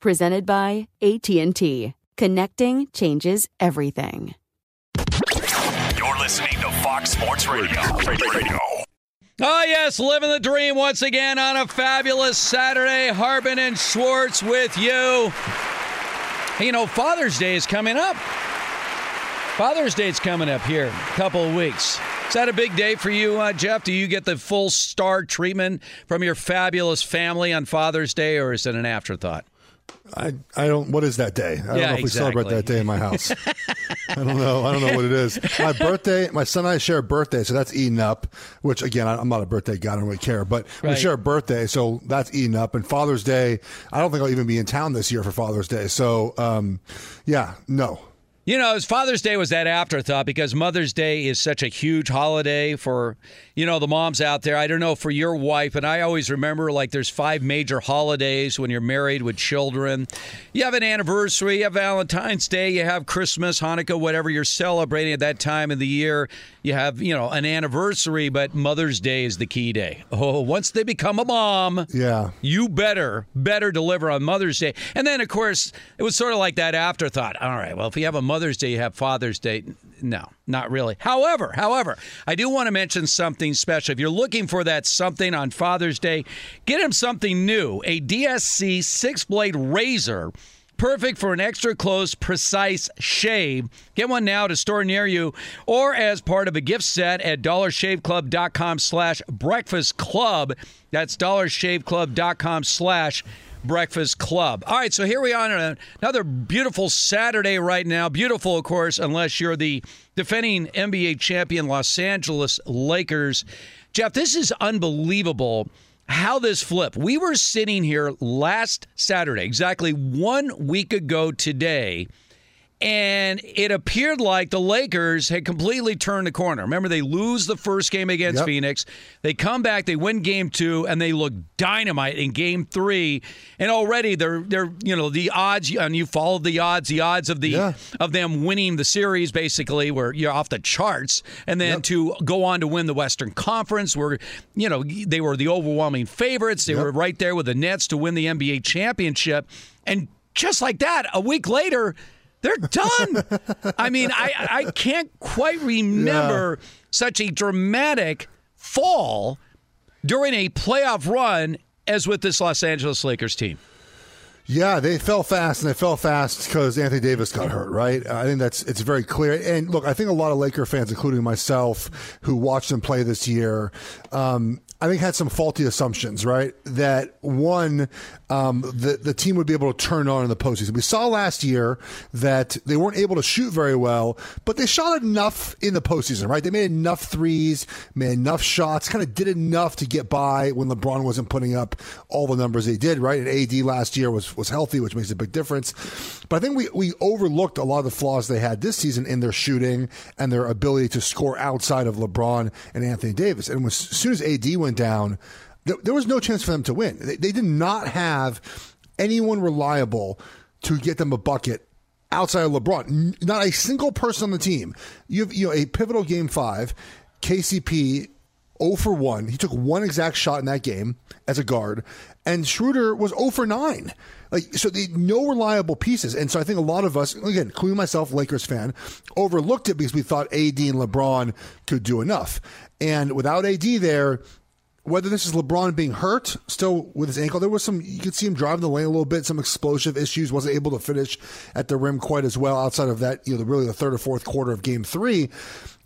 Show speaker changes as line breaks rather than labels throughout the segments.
Presented by AT&T. Connecting changes everything.
You're listening to Fox Sports Radio. Radio.
Oh, yes, living the dream once again on a fabulous Saturday. Hartman and Schwartz with you. Hey, you know, Father's Day is coming up. Father's Day is coming up here in a couple of weeks. Is that a big day for you, uh, Jeff? Do you get the full star treatment from your fabulous family on Father's Day, or is it an afterthought?
I, I don't. What is that day? I don't know if we celebrate that day in my house. I don't know. I don't know what it is. My birthday. My son and I share a birthday, so that's eating up. Which again, I- I'm not a birthday guy. I don't really care. But we
Right.
share a birthday, so that's eating up. And Father's Day. I don't think I'll even be in town this year for Father's Day. So, um, yeah, no.
You know, Father's Day was that afterthought because Mother's Day is such a huge holiday for, you know, the moms out there. I don't know for your wife, and I always remember like there's five major holidays when you're married with children. You have an anniversary, you have Valentine's Day, you have Christmas, Hanukkah, whatever you're celebrating at that time of the year. You have, you know, an anniversary, but Mother's Day is the key day. Oh, once they become a mom,
Yeah.
you better better deliver on Mother's Day. And then of course it was sort of like that afterthought. All right, well if you have a Mother's Day, you have Father's Day. No, not really. However, however, I do want to mention something special. If you're looking for that something on Father's Day, get him something new. A DSC six-blade razor Perfect for an extra close, precise shave. Get one now to store near you or as part of a gift set at dollarshaveclub.com slash breakfast club. That's dollarshaveclub.com slash breakfast club. All right, so here we are on another beautiful Saturday right now. Beautiful, of course, unless you're the defending NBA champion Los Angeles Lakers. Jeff, this is unbelievable how this flipped. We were sitting here last Saturday, exactly one week ago today, and it appeared like the Lakers had completely turned the corner. Remember, they lose the first game against
Yep.
Phoenix. They come back, they win game two, and they look dynamite in game three. And already they're they're you know the odds, and you followed the odds, the odds of the
Yeah.
of them winning the series basically were you're off the charts. And then
Yep.
to go on to win the Western Conference, were you know they were the overwhelming favorites. They
Yep.
were right there with the Nets to win the NBA championship. And just like that, a week later, they're done. I mean, I I can't quite remember such a dramatic fall during a playoff run as with this Los Angeles Lakers team.
Yeah, they fell fast, and they fell fast because Anthony Davis got hurt. Right? I think that's it's very clear. And look, I think a lot of Laker fans, including myself, who watched them play this year, um, I think had some faulty assumptions, right? That one, um, the the team would be able to turn on in the postseason. We saw last year that they weren't able to shoot very well, but they shot enough in the postseason, right? They made enough threes, made enough shots, kind of did enough to get by when LeBron wasn't putting up all the numbers they did, right? And AD last year was was healthy, which makes a big difference. But I think we we overlooked a lot of the flaws they had this season in their shooting and their ability to score outside of LeBron and Anthony Davis. And as soon as AD went down, there, there was no chance for them to win. They, they did not have anyone reliable to get them a bucket outside of LeBron. Not a single person on the team. You have you know a pivotal game five, KCP 0 for 1. He took one exact shot in that game as a guard, and Schroeder was 0 for 9. Like so, they no reliable pieces, and so I think a lot of us, again, including myself, Lakers fan, overlooked it because we thought AD and LeBron could do enough, and without AD there, whether this is LeBron being hurt still with his ankle, there was some you could see him driving the lane a little bit, some explosive issues, wasn't able to finish at the rim quite as well outside of that, you know, really the third or fourth quarter of game three.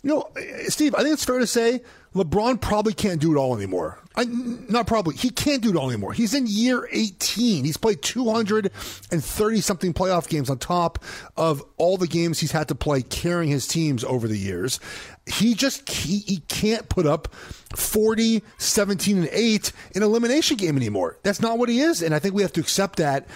You know, eh, eh, Steve, I think it's fair to say LeBron probably can't do it all anymore. I, not probably. He can't do it all anymore. He's in year 18. He's played 230 something playoff games on top of all the games he's had to play carrying his teams over the years. He just he, he can't put up 40, 17 and 8 in elimination game anymore. That's not what he is and I think we have to accept that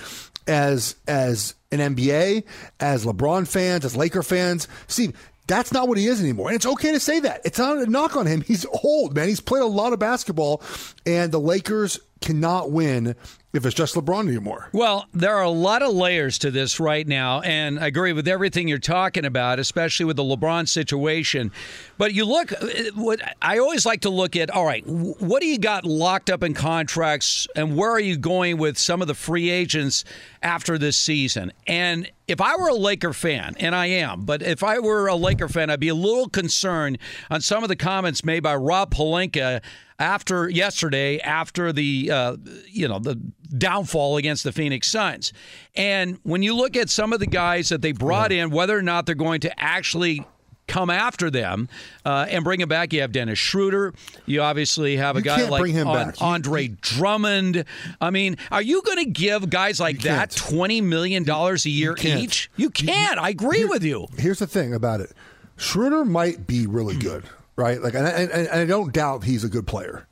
as as an NBA, as LeBron fans, as Laker fans. Steve, that's not what he is anymore. And it's okay to say that. It's not a knock on him. He's old, man. He's played a lot of basketball, and the Lakers cannot win if it's just LeBron anymore.
Well, there are a lot of layers to this right now, and I agree with everything you're talking about, especially with the LeBron situation. But you look, what I always like to look at. All right, what do you got locked up in contracts, and where are you going with some of the free agents after this season? And if I were a Laker fan, and I am, but if I were a Laker fan, I'd be a little concerned on some of the comments made by Rob Pelinka after yesterday, after the uh, you know the downfall against the Phoenix Suns. And when you look at some of the guys that they brought in, whether or not they're going to actually come after them uh, and bring him back. You have Dennis Schroeder. You obviously have a
You
guy like
bring him
An- Andre Drummond. I mean, are you going to give guys like that twenty million dollars a year
can't.
each? You can't. I agree with you.
Here's the thing about it: Schroeder might be really good, right? Like, and I, and, I don't doubt he's a good player,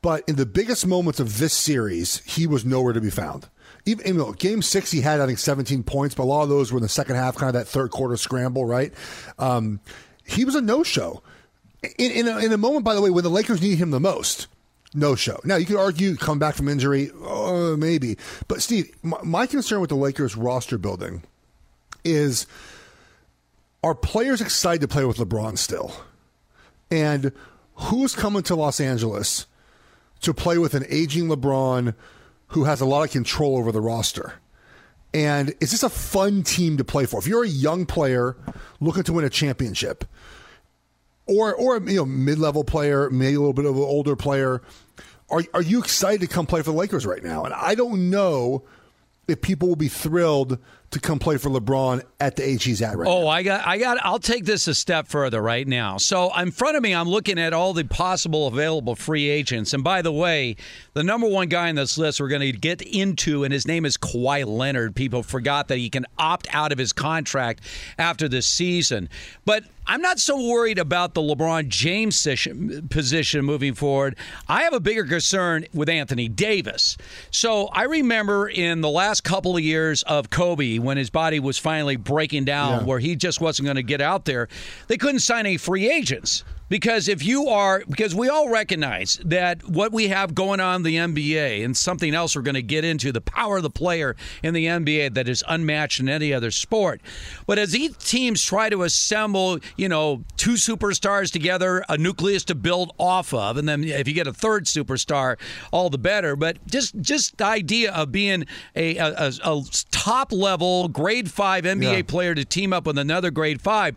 but in the biggest moments of this series, he was nowhere to be found. Even you know, game six, he had I think 17 points, but a lot of those were in the second half, kind of that third quarter scramble, right? Um, he was a no-show in in a, in a moment, by the way, when the Lakers need him the most. No show. Now you could argue come back from injury, uh, maybe. But Steve, my, my concern with the Lakers roster building is are players excited to play with LeBron still? And who's coming to Los Angeles to play with an aging LeBron who has a lot of control over the roster? And is this a fun team to play for? If you're a young player looking to win a championship, or or you know mid level player, maybe a little bit of an older player, are are you excited to come play for the Lakers right now? And I don't know if people will be thrilled to come play for LeBron at the age he's at right oh, now.
Oh, I got, I got. I'll take this a step further right now. So, in front of me, I'm looking at all the possible available free agents. And by the way, the number one guy on this list we're going to get into, and his name is Kawhi Leonard. People forgot that he can opt out of his contract after this season. But I'm not so worried about the LeBron James position moving forward. I have a bigger concern with Anthony Davis. So I remember in the last couple of years of Kobe, when his body was finally breaking down,
Yeah.
where he just wasn't going to get out there, they couldn't sign any free agents. Because if you are, because we all recognize that what we have going on in the NBA and something else we're going to get into, the power of the player in the NBA that is unmatched in any other sport. But as each teams try to assemble, you know, two superstars together, a nucleus to build off of, and then if you get a third superstar, all the better. But just just the idea of being a, a, a, a top level grade five NBA
Yeah.
player to team up with another grade five.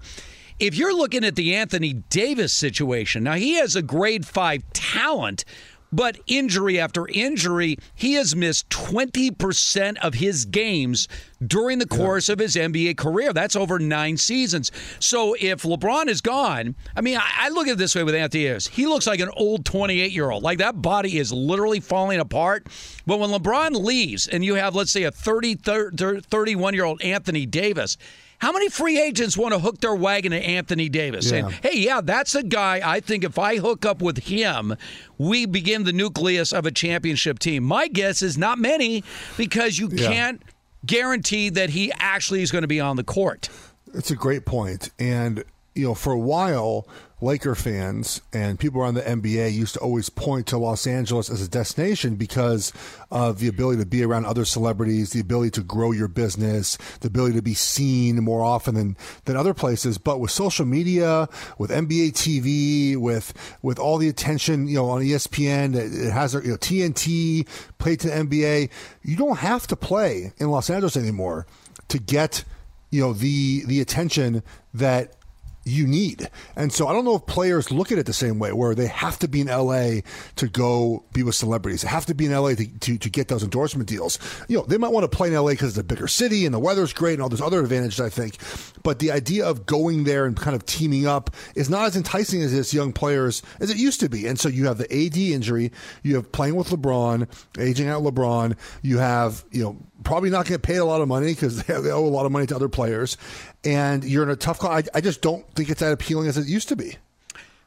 If you're looking at the Anthony Davis situation, now he has a grade five talent, But injury after injury, he has missed 20% of his games during the course of his NBA career. That's over nine seasons. So if LeBron is gone, I mean, I, I look at it this way with Anthony Davis. He looks like an old 28 year old. Like that body is literally falling apart. But when LeBron leaves and you have, let's say, a 30, 31 year old Anthony Davis, how many free agents want to hook their wagon to Anthony Davis?
Yeah.
Saying, hey, yeah, that's a guy I think if I hook up with him, we begin the nucleus of a championship team. My guess is not many because you
Yeah.
can't guarantee that he actually is going to be on the court.
It's a great point. And, you know, for a while, Laker fans and people around the NBA used to always point to Los Angeles as a destination because of the ability to be around other celebrities, the ability to grow your business, the ability to be seen more often than, than other places. But with social media, with NBA TV, with with all the attention, you know, on ESPN, it it has you know, TNT, play to the NBA, you don't have to play in Los Angeles anymore to get you know the the attention that you need. And so I don't know if players look at it the same way, where they have to be in LA to go be with celebrities. They have to be in LA to, to, to get those endorsement deals. You know, they might want to play in LA because it's a bigger city and the weather's great and all those other advantages, I think. But the idea of going there and kind of teaming up is not as enticing as this young players as it used to be. And so you have the AD injury, you have playing with LeBron, aging out LeBron, you have, you know, probably not get paid a lot of money because they owe a lot of money to other players, and you're in a tough call. I, I just don't think it's that appealing as it used to be.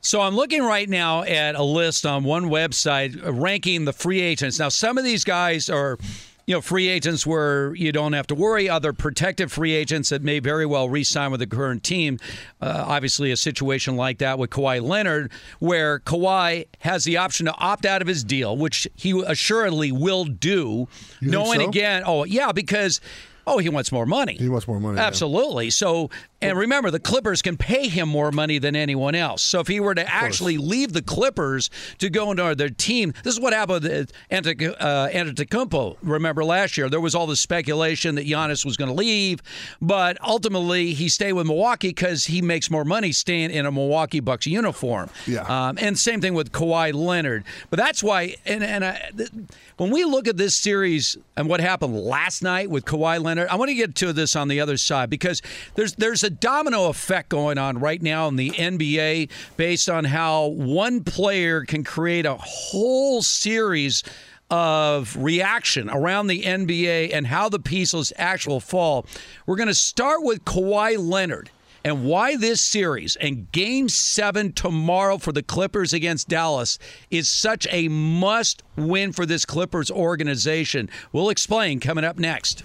So I'm looking right now at a list on one website uh, ranking the free agents. Now, some of these guys are, you know, free agents where you don't have to worry. Other protected free agents that may very well re-sign with the current team. Uh, obviously, a situation like that with Kawhi Leonard, where Kawhi has the option to opt out of his deal, which he assuredly will do,
You
knowing
so?
again, oh yeah, because. Oh, he wants more money.
He wants more money. yeah.
Absolutely. So, and remember, the Clippers can pay him more money than anyone else. So, if he were to actually leave the Clippers to go into their team, this is what happened with Ante- uh, Antetokounmpo. Remember last year, there was all this speculation that Giannis was going to leave, but ultimately he stayed with Milwaukee because he makes more money staying in a Milwaukee Bucks uniform.
Yeah.
Um, and same thing with Kawhi Leonard. But that's why, and, and I, th- when we look at this series and what happened last night with Kawhi Leonard, I want to get to this on the other side because there's there's a domino effect going on right now in the NBA based on how one player can create a whole series of reaction around the NBA and how the pieces actual fall. We're going to start with Kawhi Leonard and why this series and game seven tomorrow for the Clippers against Dallas is such a must win for this Clippers organization. We'll explain coming up next.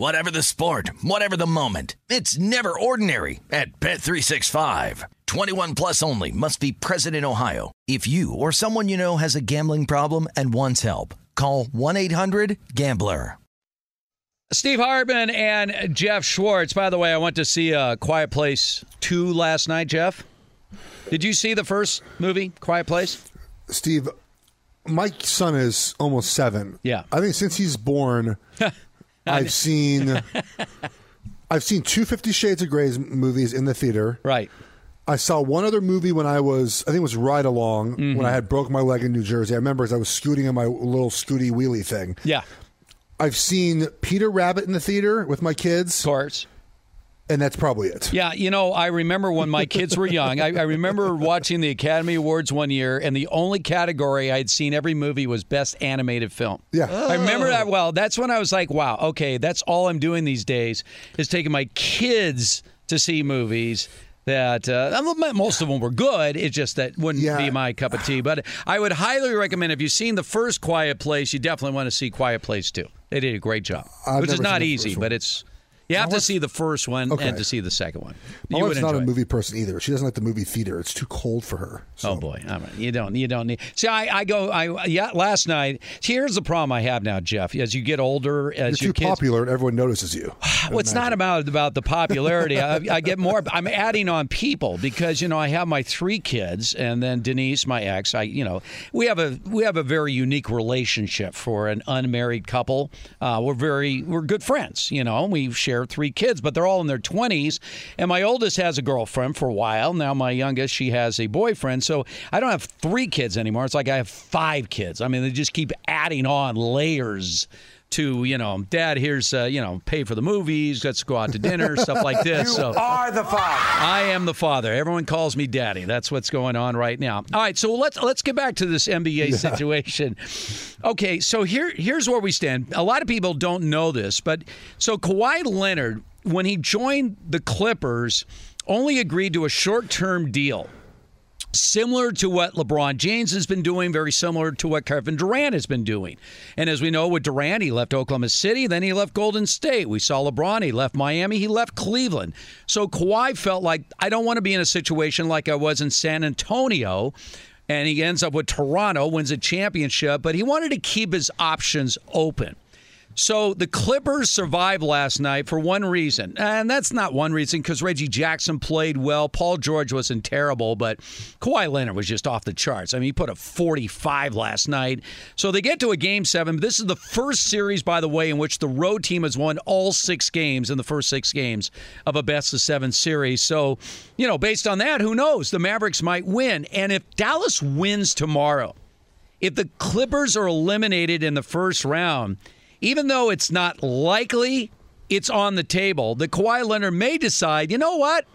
Whatever the sport, whatever the moment, it's never ordinary at Bet365. 21 plus only must be present in Ohio. If you or someone you know has a gambling problem and wants help, call 1-800-GAMBLER.
Steve Hartman and Jeff Schwartz. By the way, I went to see uh, Quiet Place 2 last night, Jeff. Did you see the first movie, Quiet Place?
Steve, my son is almost seven.
Yeah.
I think since he's born, I've seen I've seen two Fifty Shades of Grey movies in the theater.
Right.
I saw one other movie when I was, I think it was Ride Along,
Mm-hmm.
when I had broke my leg in New Jersey. I remember as I was scooting in my little scooty wheelie thing.
Yeah.
I've seen Peter Rabbit in the theater with my kids.
Of course.
And that's probably it.
Yeah, you know, I remember when my kids were young. I, I remember watching the Academy Awards one year, and the only category I'd seen every movie was Best Animated Film.
Yeah.
I remember that well. That's when I was like, wow, okay, that's all I'm doing these days is taking my kids to see movies. That uh, most of them were good. It's just that wouldn't
Yeah.
be my cup of tea. But I would highly recommend if you've seen the first Quiet Place, you definitely want to see Quiet Place too. They did a great job,
I've
which is not easy, but it's you have to see the first one
Okay.
and to see the second one.
My
you
wife's not a
enjoy it.
movie person either. She doesn't like the movie theater. It's too cold for her.
Oh boy, right. you don't, you don't need. See, I, I go, I yeah. Last night, here's the problem I have now, Jeff. As you get older, as
You're
too kids,
popular and everyone notices you.
well, it's not about about the popularity. I, I get more. I'm adding on people because you know I have my three kids, and then Denise, my ex. I, you know, we have a we have a very unique relationship for an unmarried couple. Uh, we're very we're good friends. You know, we share three kids, but they're all in their 20s. And my oldest has a girlfriend for a while. Now my youngest, she has a boyfriend. So I don't have three kids anymore. It's like I have five kids. I mean, they just keep adding on layers to you know, Dad, here's uh, you know, pay for the movies, let's go out to dinner, stuff like this.
You
so
are the father.
I am the father. Everyone calls me Daddy. That's what's going on right now. All right, so let's let's get back to this NBA situation. Okay, so here here's where we stand. A lot of people don't know this, but so Kawhi Leonard, when he joined the Clippers, only agreed to a short-term deal similar to what LeBron James has been doing, very similar to what Kevin Durant has been doing. And as we know with Durant, he left Oklahoma City, then he left Golden State. We saw LeBron, he left Miami, he left Cleveland. So Kawhi felt like, I don't want to be in a situation like I was in San Antonio. And he ends up with Toronto, wins a championship, but he wanted to keep his options open. So the Clippers survived last night for one reason. And that's not one reason because Reggie Jackson played well. Paul George wasn't terrible, but Kawhi Leonard was just off the charts. I mean, he put a 45 last night. So they get to a game seven. This is the first series, by the way, in which the road team has won all six games in the first six games of a best of seven series. So, you know, based on that, who knows? The Mavericks might win. And if Dallas wins tomorrow, if the Clippers are eliminated in the first round, even though it's not likely, it's on the table. The Kawhi Leonard may decide, you know what?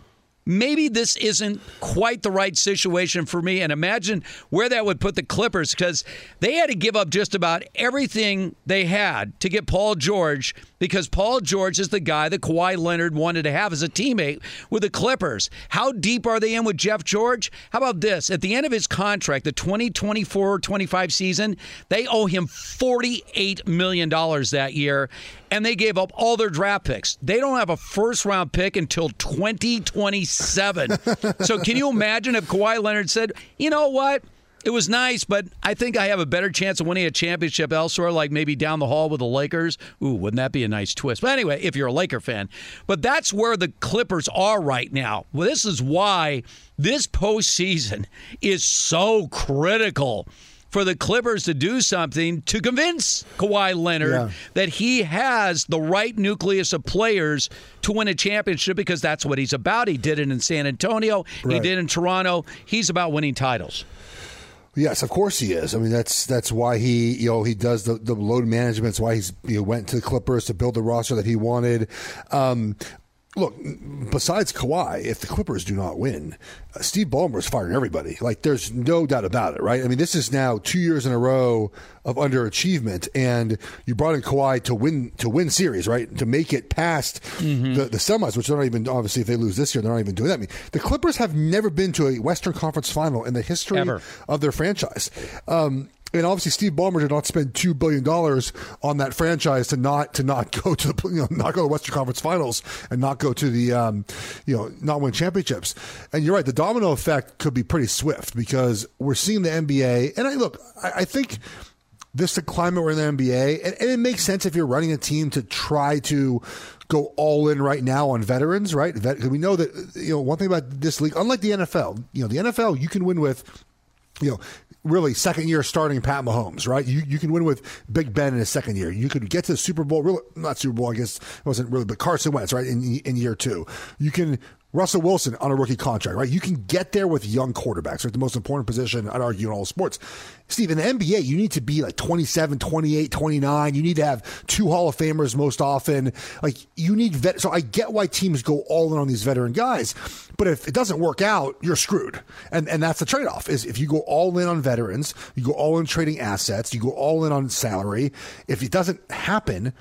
Maybe this isn't quite the right situation for me. And imagine where that would put the Clippers because they had to give up just about everything they had to get Paul George because Paul George is the guy that Kawhi Leonard wanted to have as a teammate with the Clippers. How deep are they in with Jeff George? How about this? At the end of his contract, the 2024 25 season, they owe him $48 million that year, and they gave up all their draft picks. They don't have a first round pick until 2027. so, can you imagine if Kawhi Leonard said, you know what? It was nice, but I think I have a better chance of winning a championship elsewhere, like maybe down the hall with the Lakers. Ooh, wouldn't that be a nice twist? But anyway, if you're a Laker fan, but that's where the Clippers are right now. Well, this is why this postseason is so critical for the Clippers to do something to convince Kawhi Leonard
Yeah.
that he has the right nucleus of players to win a championship because that's what he's about. He did it in San Antonio, he did it in Toronto. He's about winning titles.
Yes, of course he is. I mean, that's that's why he you know he does the, the load management. It's why he's know, went to the Clippers to build the roster that he wanted. Um, look, besides Kawhi, if the Clippers do not win, uh, Steve Ballmer is firing everybody. Like, there's no doubt about it, right? I mean, this is now two years in a row of underachievement, and you brought in Kawhi to win to win series, right? To make it past
Mm-hmm.
the, the semis, which they're not even obviously if they lose this year, they're not even doing that. I mean, the Clippers have never been to a Western Conference final in the history
Ever.
of their franchise. Um, and obviously, Steve Ballmer did not spend two billion dollars on that franchise to not to not go to the you know, not go to the Western Conference Finals and not go to the um, you know not win championships. And you're right, the domino effect could be pretty swift because we're seeing the NBA. And I look, I, I think this is the climate we're in the NBA, and, and it makes sense if you're running a team to try to go all in right now on veterans, right? Vet, we know that you know one thing about this league, unlike the NFL, you know the NFL you can win with you know, really second year starting Pat Mahomes, right? You you can win with Big Ben in his second year. You could get to the Super Bowl, really not Super Bowl, I guess it wasn't really, but Carson Wentz, right? In in year two, you can. Russell Wilson on a rookie contract, right? You can get there with young quarterbacks, right? The most important position, I'd argue, in all sports. Steve, in the NBA, you need to be like 27, 28, 29. You need to have two Hall of Famers most often. Like, you need vet. So I get why teams go all in on these veteran guys. But if it doesn't work out, you're screwed. And and that's the trade off is if you go all in on veterans, you go all in trading assets, you go all in on salary. If it doesn't happen,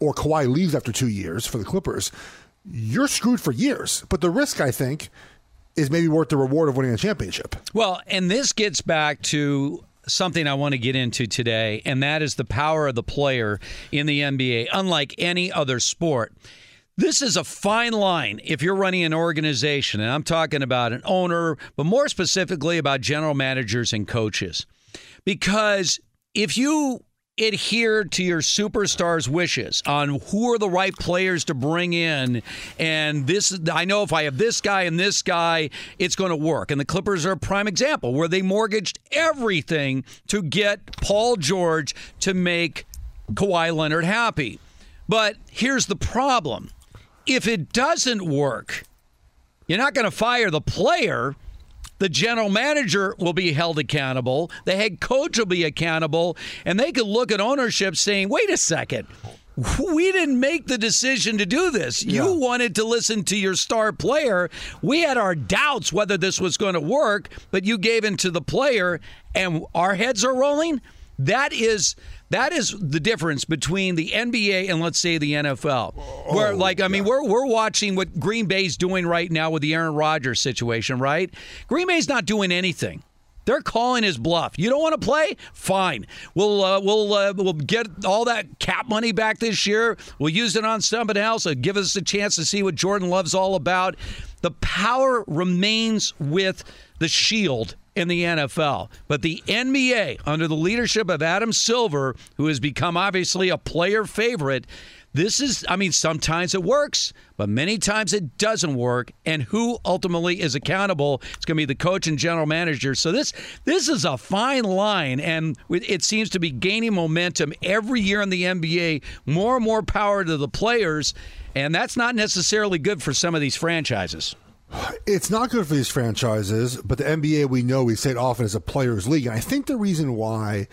or Kawhi leaves after two years for the Clippers, you're screwed for years. But the risk, I think, is maybe worth the reward of winning a championship.
Well, and this gets back to something I want to get into today, and that is the power of the player in the NBA, unlike any other sport. This is a fine line if you're running an organization, and I'm talking about an owner, but more specifically about general managers and coaches. Because if you adhere to your superstars' wishes on who are the right players to bring in, and this, I know if I have this guy and this guy, it's going to work. And the Clippers are a prime example where they mortgaged everything to get Paul George to make Kawhi Leonard happy. But here's the problem if it doesn't work, you're not going to fire the player. The general manager will be held accountable. The head coach will be accountable. And they could look at ownership saying, wait a second. We didn't make the decision to do this. You wanted to listen to your star player. We had our doubts whether this was going to work, but you gave in to the player, and our heads are rolling. That is that is the difference between the NBA and let's say the NFL. Where like I mean we're we're watching what Green Bay's doing right now with the Aaron Rodgers situation, right? Green Bay's not doing anything. They're calling his bluff. You don't want to play? Fine. We'll uh, we'll uh, we'll get all that cap money back this year. We'll use it on somebody else. It'll give us a chance to see what Jordan Love's all about. The power remains with the Shield in the NFL. But the NBA, under the leadership of Adam Silver, who has become obviously a player favorite, this is, I mean, sometimes it works, but many times it doesn't work. And who ultimately is accountable? It's going to be the coach and general manager. So this this is a fine line, and it seems to be gaining momentum every year in the NBA. More and more power to the players, and that's not necessarily good for some of these franchises.
It's not good for these franchises, but the NBA, we know, we say it often, is a players' league. And I think the reason why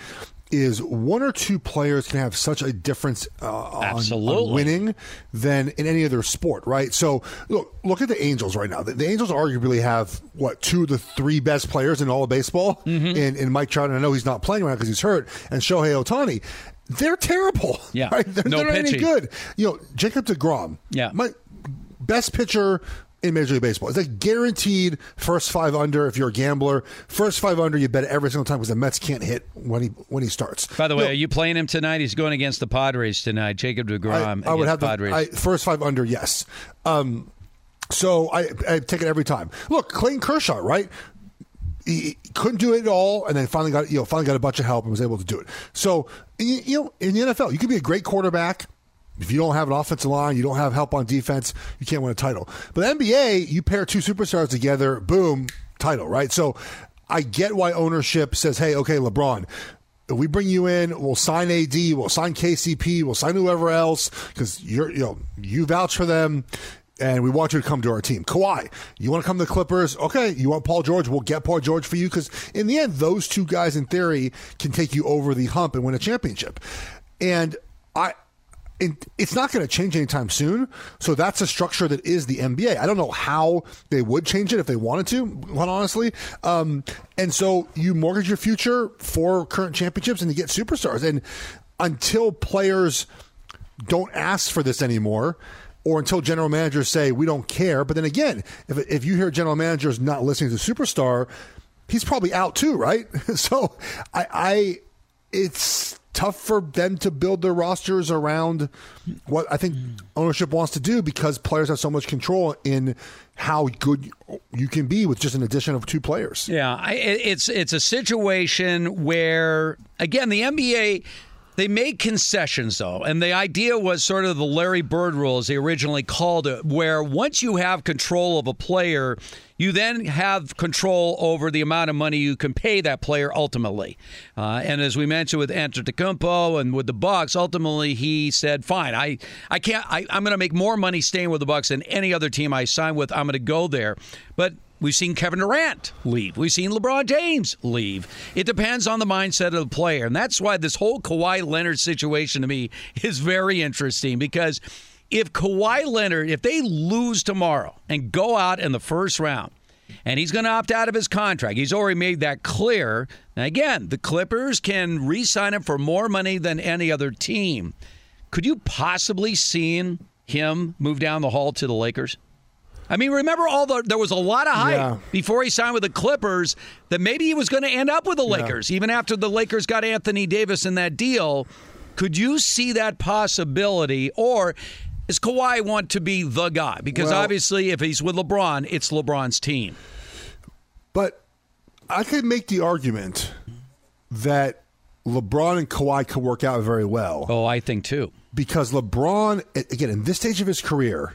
is one or two players can have such a difference uh, on, on winning than in any other sport, right? So look, look at the Angels right now. The, the Angels arguably have what two of the three best players in all of baseball in, in Mike Trout. And I know he's not playing right now because he's hurt, and Shohei Ohtani. They're terrible.
Yeah.
right? they're,
No
they're not any good. You know, Jacob Degrom.
Yeah.
my best pitcher in Major League Baseball. It's a guaranteed first five under if you're a gambler. First five under, you bet every single time because the Mets can't hit when he when he starts.
By the way,
No,
are you playing him tonight? He's going against the Padres tonight. Jacob DeGrom
I, I would have the
Padres.
I, first five under, yes. Um, so I, I take it every time. Look, Clayton Kershaw, right? He couldn't do it at all, and then finally got you know finally got a bunch of help and was able to do it. So you, you know, in the NFL, you could be a great quarterback. If you don't have an offensive line, you don't have help on defense, you can't win a title. But NBA, you pair two superstars together, boom, title, right? So I get why ownership says, hey, okay, LeBron, we bring you in, we'll sign AD, we'll sign KCP, we'll sign whoever else because you're you know you vouch for them. And we want you to come to our team. Kawhi, you want to come to the Clippers? Okay. You want Paul George? We'll get Paul George for you because in the end, those two guys, in theory, can take you over the hump and win a championship. And I, in, it's not going to change anytime soon. So that's a structure that is the NBA. I don't know how they would change it if they wanted to, quite honestly. Um, and so you mortgage your future for current championships and you get superstars. And until players don't ask for this anymore, or until general managers say we don't care. But then again, if if you hear general managers not listening to superstar, he's probably out too, right? so I, I it's tough for them to build their rosters around what I think ownership wants to do because players have so much control in how good you can be with just an addition of two players.
Yeah, I, it's it's a situation where again the NBA they made concessions, though, and the idea was sort of the Larry Bird rule, as they originally called it, where once you have control of a player, you then have control over the amount of money you can pay that player ultimately. Uh, and as we mentioned with Antetokounmpo and with the Bucks, ultimately he said, "Fine, I, I can't. I, I'm going to make more money staying with the Bucks than any other team I sign with. I'm going to go there." But We've seen Kevin Durant leave. We've seen LeBron James leave. It depends on the mindset of the player. And that's why this whole Kawhi Leonard situation to me is very interesting because if Kawhi Leonard, if they lose tomorrow and go out in the first round, and he's going to opt out of his contract. He's already made that clear. Now, again, the Clippers can re sign him for more money than any other team. Could you possibly see him move down the hall to the Lakers? I mean, remember all the there was a lot of hype
Yeah.
before he signed with the Clippers that maybe he was going to end up with the Lakers, even after the Lakers got Anthony Davis in that deal. Could you see that possibility, or does Kawhi want to be the guy? Because
Well-
obviously, if he's with LeBron, it's LeBron's team.
But I could make the argument that LeBron and Kawhi could work out very well.
Oh, I think too.
Because LeBron, again, in this stage of his career,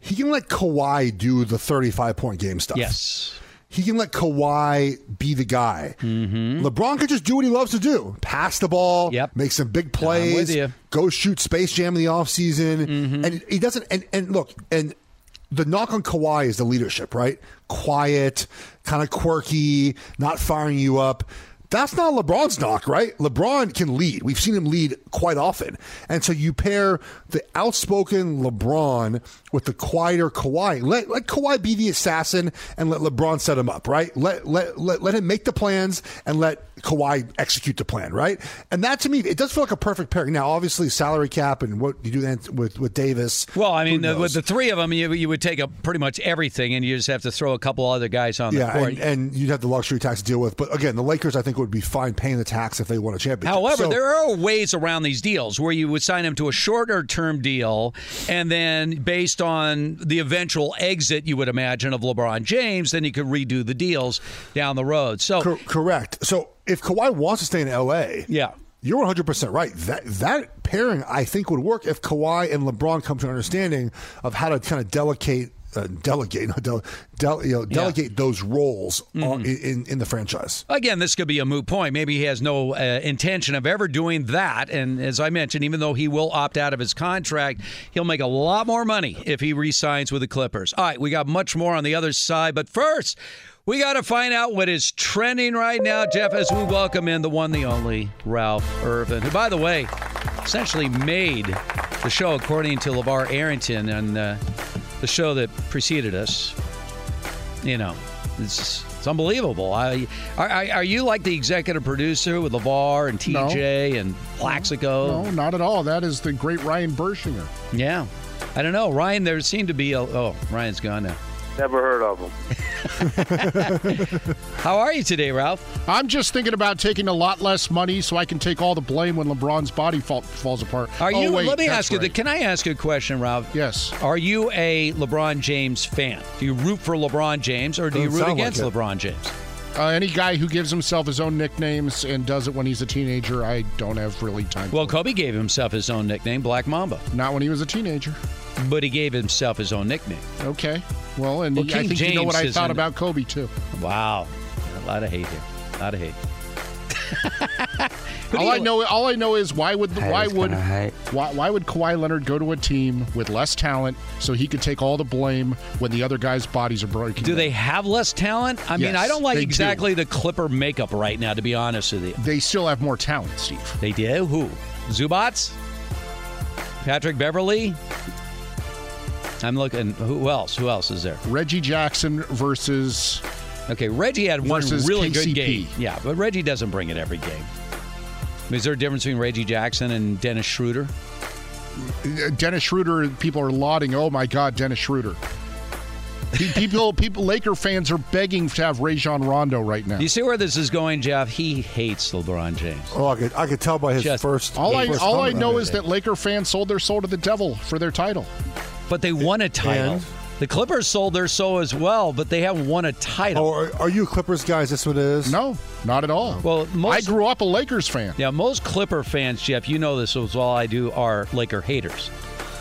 he can let Kawhi do the 35 point game stuff.
Yes.
He can let Kawhi be the guy. Mm-hmm. LeBron can just do what he loves to do pass the ball,
Yep.
make some big plays, go shoot Space Jam in the offseason.
Mm-hmm.
And he doesn't, and, and look, and the knock on Kawhi is the leadership, right? Quiet, kind of quirky, not firing you up. That's not LeBron's knock, right? LeBron can lead. We've seen him lead quite often. And so you pair the outspoken LeBron with the quieter Kawhi. Let, let Kawhi be the assassin and let LeBron set him up, right? Let, let, let, let him make the plans and let Kawhi execute the plan, right? And that to me, it does feel like a perfect pairing. Now, obviously, salary cap and what you do then with, with Davis.
Well, I mean, the, with the three of them, you, you would take up pretty much everything, and you just have to throw a couple other guys on the
yeah,
court.
and, and you'd have the luxury tax to deal with. But again, the Lakers, I think, would be fine paying the tax if they won a championship.
However,
So-
there are ways around these deals where you would sign him to a shorter term deal, and then based on the eventual exit, you would imagine, of LeBron James, then you could redo the deals down the road. So,
Cor- correct. So if Kawhi wants to stay in LA,
yeah.
You're 100 percent right. That that pairing I think would work if Kawhi and LeBron come to an understanding of how to kind of delegate, uh, delegate, no, del, del, you know, delegate those roles
Mm-hmm.
on, in in the franchise.
Again, this could be a moot point. Maybe he has no uh, intention of ever doing that. And as I mentioned, even though he will opt out of his contract, he'll make a lot more money if he re signs with the Clippers. All right, we got much more on the other side. But first, we got to find out what is trending right now, Jeff, as we welcome in the one, the only Ralph Irvin, who, by the way, essentially made the show, according to LeVar Arrington and uh, the show that preceded us. You know, it's, it's unbelievable. I, are, are you like the executive producer with LeVar and TJ and Plaxico?
No, not at all. That is the great Ryan Bershinger.
Yeah. I don't know. Ryan, there seemed to be a. Oh, Ryan's gone now.
Never heard of them.
How are you today, Ralph?
I'm just thinking about taking a lot less money so I can take all the blame when LeBron's body fall, falls apart.
Are
Oh,
you?
wait,
let me
that's
ask you. Can I ask you a question, Ralph?
Yes.
Are you a LeBron James fan? Do you root for LeBron James or do you
Doesn't
root
sound like
against. LeBron James?
Uh, any guy who gives himself his own nicknames and does it when he's a teenager, I don't have really time.
Well, Kobe gave himself his own nickname, Black Mamba.
Not when he was a teenager.
But he gave himself his own nickname.
Okay. Well, and
Well,
I
King
think you know what I thought about Kobe too.
Wow. A lot of hate here. A lot of hate.
All
you
I know, all I know is why would the, why would why, why would Kawhi Leonard go to a team with less talent so he could take all the blame when the other guys' bodies are breaking?
Do
down?
they have less talent? I mean, I don't like
they do.
exactly the Clipper makeup right now, to be honest with you.
They still have more talent, Steve.
They do? Who? Zubac? Patrick Beverley. I'm looking. Who else? Who else is there?
Reggie Jackson versus.
Okay, Reggie had one
Versus
really
KCP.
good game. Yeah, but Reggie doesn't bring it every game. Is there a difference between Reggie Jackson and Dennis Schroeder?
Uh, Dennis Schroeder, people are lauding. Oh my God, Dennis Schroeder. People, people, Laker fans are begging to have Rajon Rondo right now.
You see where this is going, Jeff? He hates LeBron James.
Oh, I could, I could tell by his
Just-
first.
All I,
first
all I know is that Laker fans sold their soul to the devil for their title.
But they won a title.
And?
The Clippers sold their soul as well, but they haven't won a title.
Oh, are, are you a Clippers guy? Is this what it is?
No, not at all.
Well, most,
I grew up a Lakers fan.
Yeah, most Clipper fans, Jeff, you know this as well I do, are Laker haters.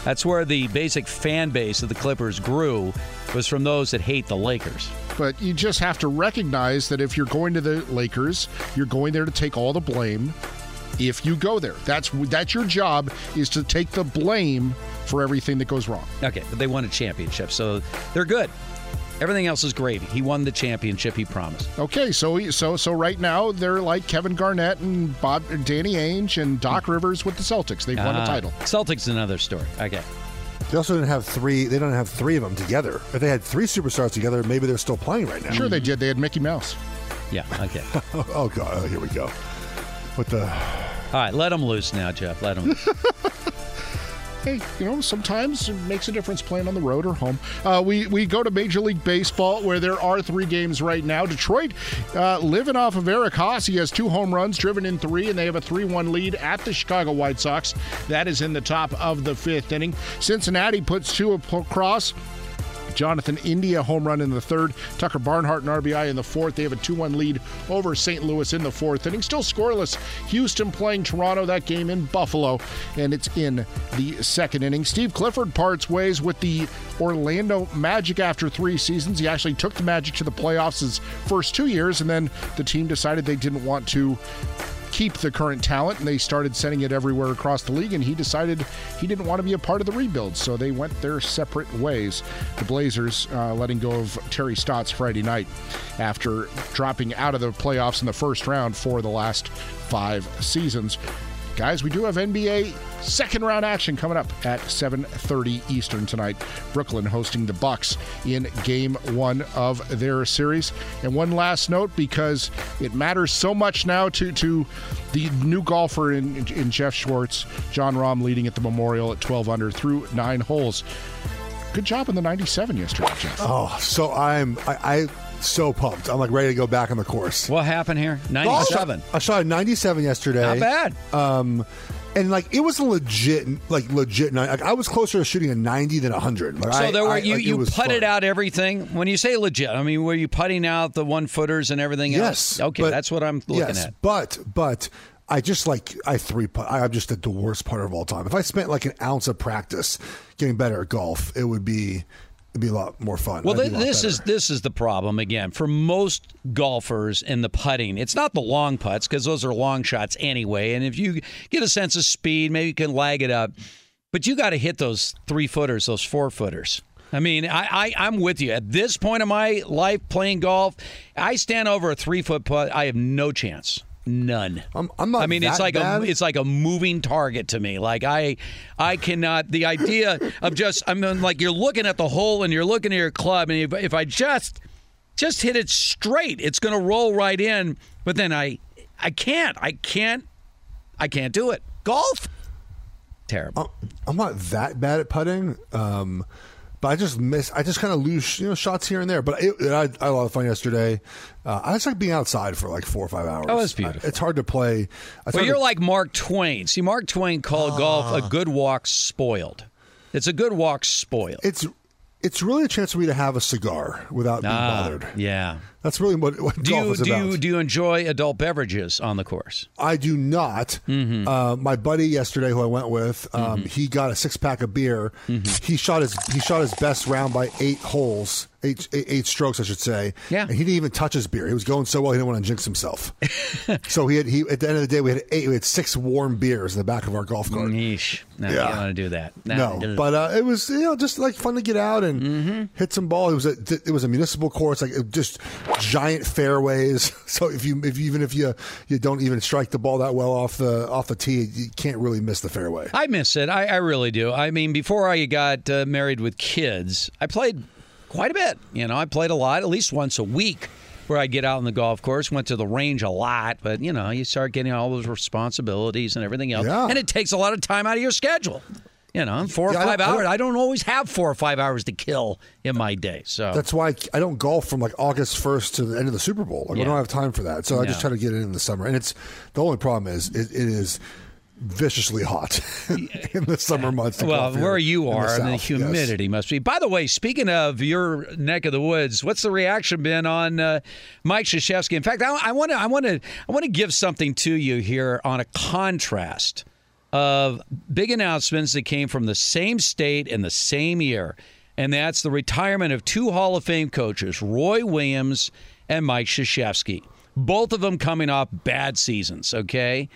That's where the basic fan base of the Clippers grew, was from those that hate the Lakers.
But you just have to recognize that if you're going to the Lakers, you're going there to take all the blame. If you go there, that's that's your job is to take the blame for everything that goes wrong.
Okay, but they won a championship, so they're good. Everything else is gravy. He won the championship he promised.
Okay, so he- so so right now they're like Kevin Garnett and Bob, Danny Ainge and Doc Rivers with the Celtics. They've won a
Ah,
title.
Celtics is another story. Okay.
They also didn't have three. They don't have three of them together. If they had three superstars together, maybe they're still playing right now.
Sure, they did. They had Mickey Mouse.
Yeah, okay.
oh, god, oh, here we go. What the?
All right, let them loose now, Jeff. Let them. loose.
Hey, you know, sometimes it makes a difference playing on the road or home. Uh, we we go to Major League Baseball where there are three games right now. Detroit uh, living off of Eric Haase. He has two home runs, driven in three, and they have a 3-1 lead at the Chicago White Sox. That is in the top of the fifth inning. Cincinnati puts two across. Jonathan India home run in the third. Tucker Barnhart an RBI in the fourth. They have a 2 1 lead over St. Louis in the fourth inning. Still scoreless. Houston playing Toronto, that game in Buffalo, and it's in the second inning. Steve Clifford parts ways with the Orlando Magic after three seasons. He actually took the Magic to the playoffs his first two years, and then the team decided they didn't want to keep the current talent and they started sending it everywhere across the league and he decided he didn't want to be a part of the rebuild so they went their separate ways. The blazers uh, letting go of terry stotts friday night after dropping out of the playoffs in the first round for the last five seasons guys. We do have nba second round action coming up at 7.30 eastern tonight. Brooklyn hosting the bucks in game one of their series. And one last note because it matters so much now to to the new golfer in, in jeff schwartz Jon Rahm leading at the memorial at 12 under through nine holes. Good job in the 97 yesterday jeff.
Oh, so I'm I, I so pumped. I'm like ready to go back on the course.
What happened here?
I
97.
shot, I shot a 97 yesterday.
Not bad.
Um, and like it was a legit, like legit. Like I was closer to shooting a 90 than a 100. Like,
So
I-
there were
I-
you
like,
you putted
fun.
out everything. When you say legit, I mean were you putting out the one footers and everything
Yes.
else? Okay,
but-
that's what I'm looking
yes,
at.
But but I just like I three putt. I'm just the worst putter of all time. If I spent like an ounce of practice getting better at golf, it would be it'd be a lot more fun.
Well, th- this
better.
is this is the problem again for most golfers in the putting. It's not the long putts because those are long shots anyway. And if you get a sense of speed, maybe you can lag it up. But you got to hit those three footers, those four footers. I mean, I, I I'm with you. At this point of my life playing golf, I stand over a three foot putt. I have no chance. None.
I'm, I'm not
I mean, it's like
bad.
a it's like a moving target to me. Like I, I cannot. The idea of just I mean, like you're looking at the hole and you're looking at your club, and if, if I just just hit it straight, it's going to roll right in. But then I, I can't. I can't. I can't do it. Golf. Terrible.
I'm, I'm not that bad at putting. Um, but I just miss. I just kind of lose, you know, shots here and there. But it, I, I had a lot of fun yesterday. Uh, I just like being outside for like four or five hours.
Oh, that's beautiful.
I- it's hard to play.
Well, you're
to-
like Mark Twain. See, Mark Twain called golf a good walk spoiled. It's a good walk spoiled.
It's it's really a chance for me to have a cigar without being
Ah,
bothered.
Yeah.
That's really what, what
Do
golf
you
is
do
about.
you do you enjoy adult beverages on the course?
I do not.
Mm-hmm.
Uh, my buddy yesterday, who I went with, um, he got a six pack of beer.
Mm-hmm.
He shot his he shot his best round by eight holes, eight, eight, eight strokes, I should say.
Yeah.
and he didn't even touch his beer. He was going so well, he didn't want to jinx himself. so he had he at the end of the day, we had eight, we had six warm beers in the back of our golf cart.
Yeesh. No,
Yeah.
you don't want to do that.
No, but uh, it was you know just like fun to get out and
Mm-hmm.
hit some ball. It was a it was a municipal course, like it just giant fairways. So if you if even if you you don't even strike the ball that well off the off the tee, you can't really miss the fairway.
I miss it. I, I really do. I mean, before I got uh, married with kids, I played quite a bit. You know, I played a lot, at least once a week. Where I'd get out on the golf course, went to the range a lot, but you know, you start getting all those responsibilities and everything else,
Yeah.
and it takes a lot of time out of your schedule. You know, four or
Yeah, I
five
I
hours. I don't always have four or five hours to kill in my day. So
That's why I don't golf from like August first to the end of the Super Bowl. Like I don't have time for that, so I just try to get it in the summer. And it's the only problem is it, it is viciously hot in the summer months.
Well, where you
in the
are, and the
South, yes.
humidity must be. By the way, speaking of your neck of the woods, what's the reaction been on uh, Mike Krzyzewski? In fact, I want to, I want to, I want to give something to you here on a contrast of big announcements that came from the same state in the same year, and that's the retirement of two Hall of Fame coaches, Roy Williams and Mike Krzyzewski. Both of them coming off bad seasons. Okay.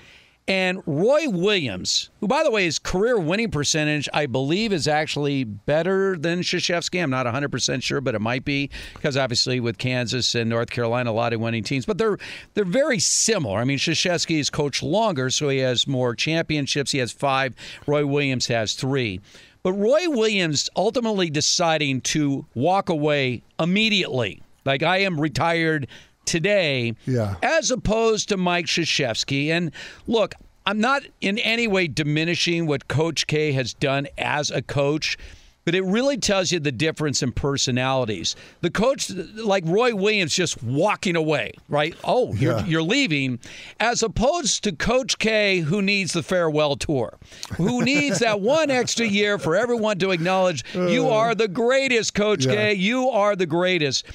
And Roy Williams, who, by the way, his career winning percentage, I believe, is actually better than Krzyzewski. I'm not 100% sure, but it might be because obviously with Kansas and North Carolina, a lot of winning teams. But they're they're very similar. I mean, Krzyzewski has coached longer, so he has more championships. He has five. Roy Williams has three. But Roy Williams ultimately deciding to walk away immediately. Like, I am retired today
Yeah.
as opposed to Mike Krzyzewski. And look, I'm not in any way diminishing what Coach K has done as a coach, but it really tells you the difference in personalities. The coach, like Roy Williams, just walking away, right? Oh, you're,
Yeah.
you're leaving, as opposed to Coach K, who needs the farewell tour, who needs that one extra year for everyone to acknowledge you uh. are the greatest, Coach
Yeah.
K. You are the greatest.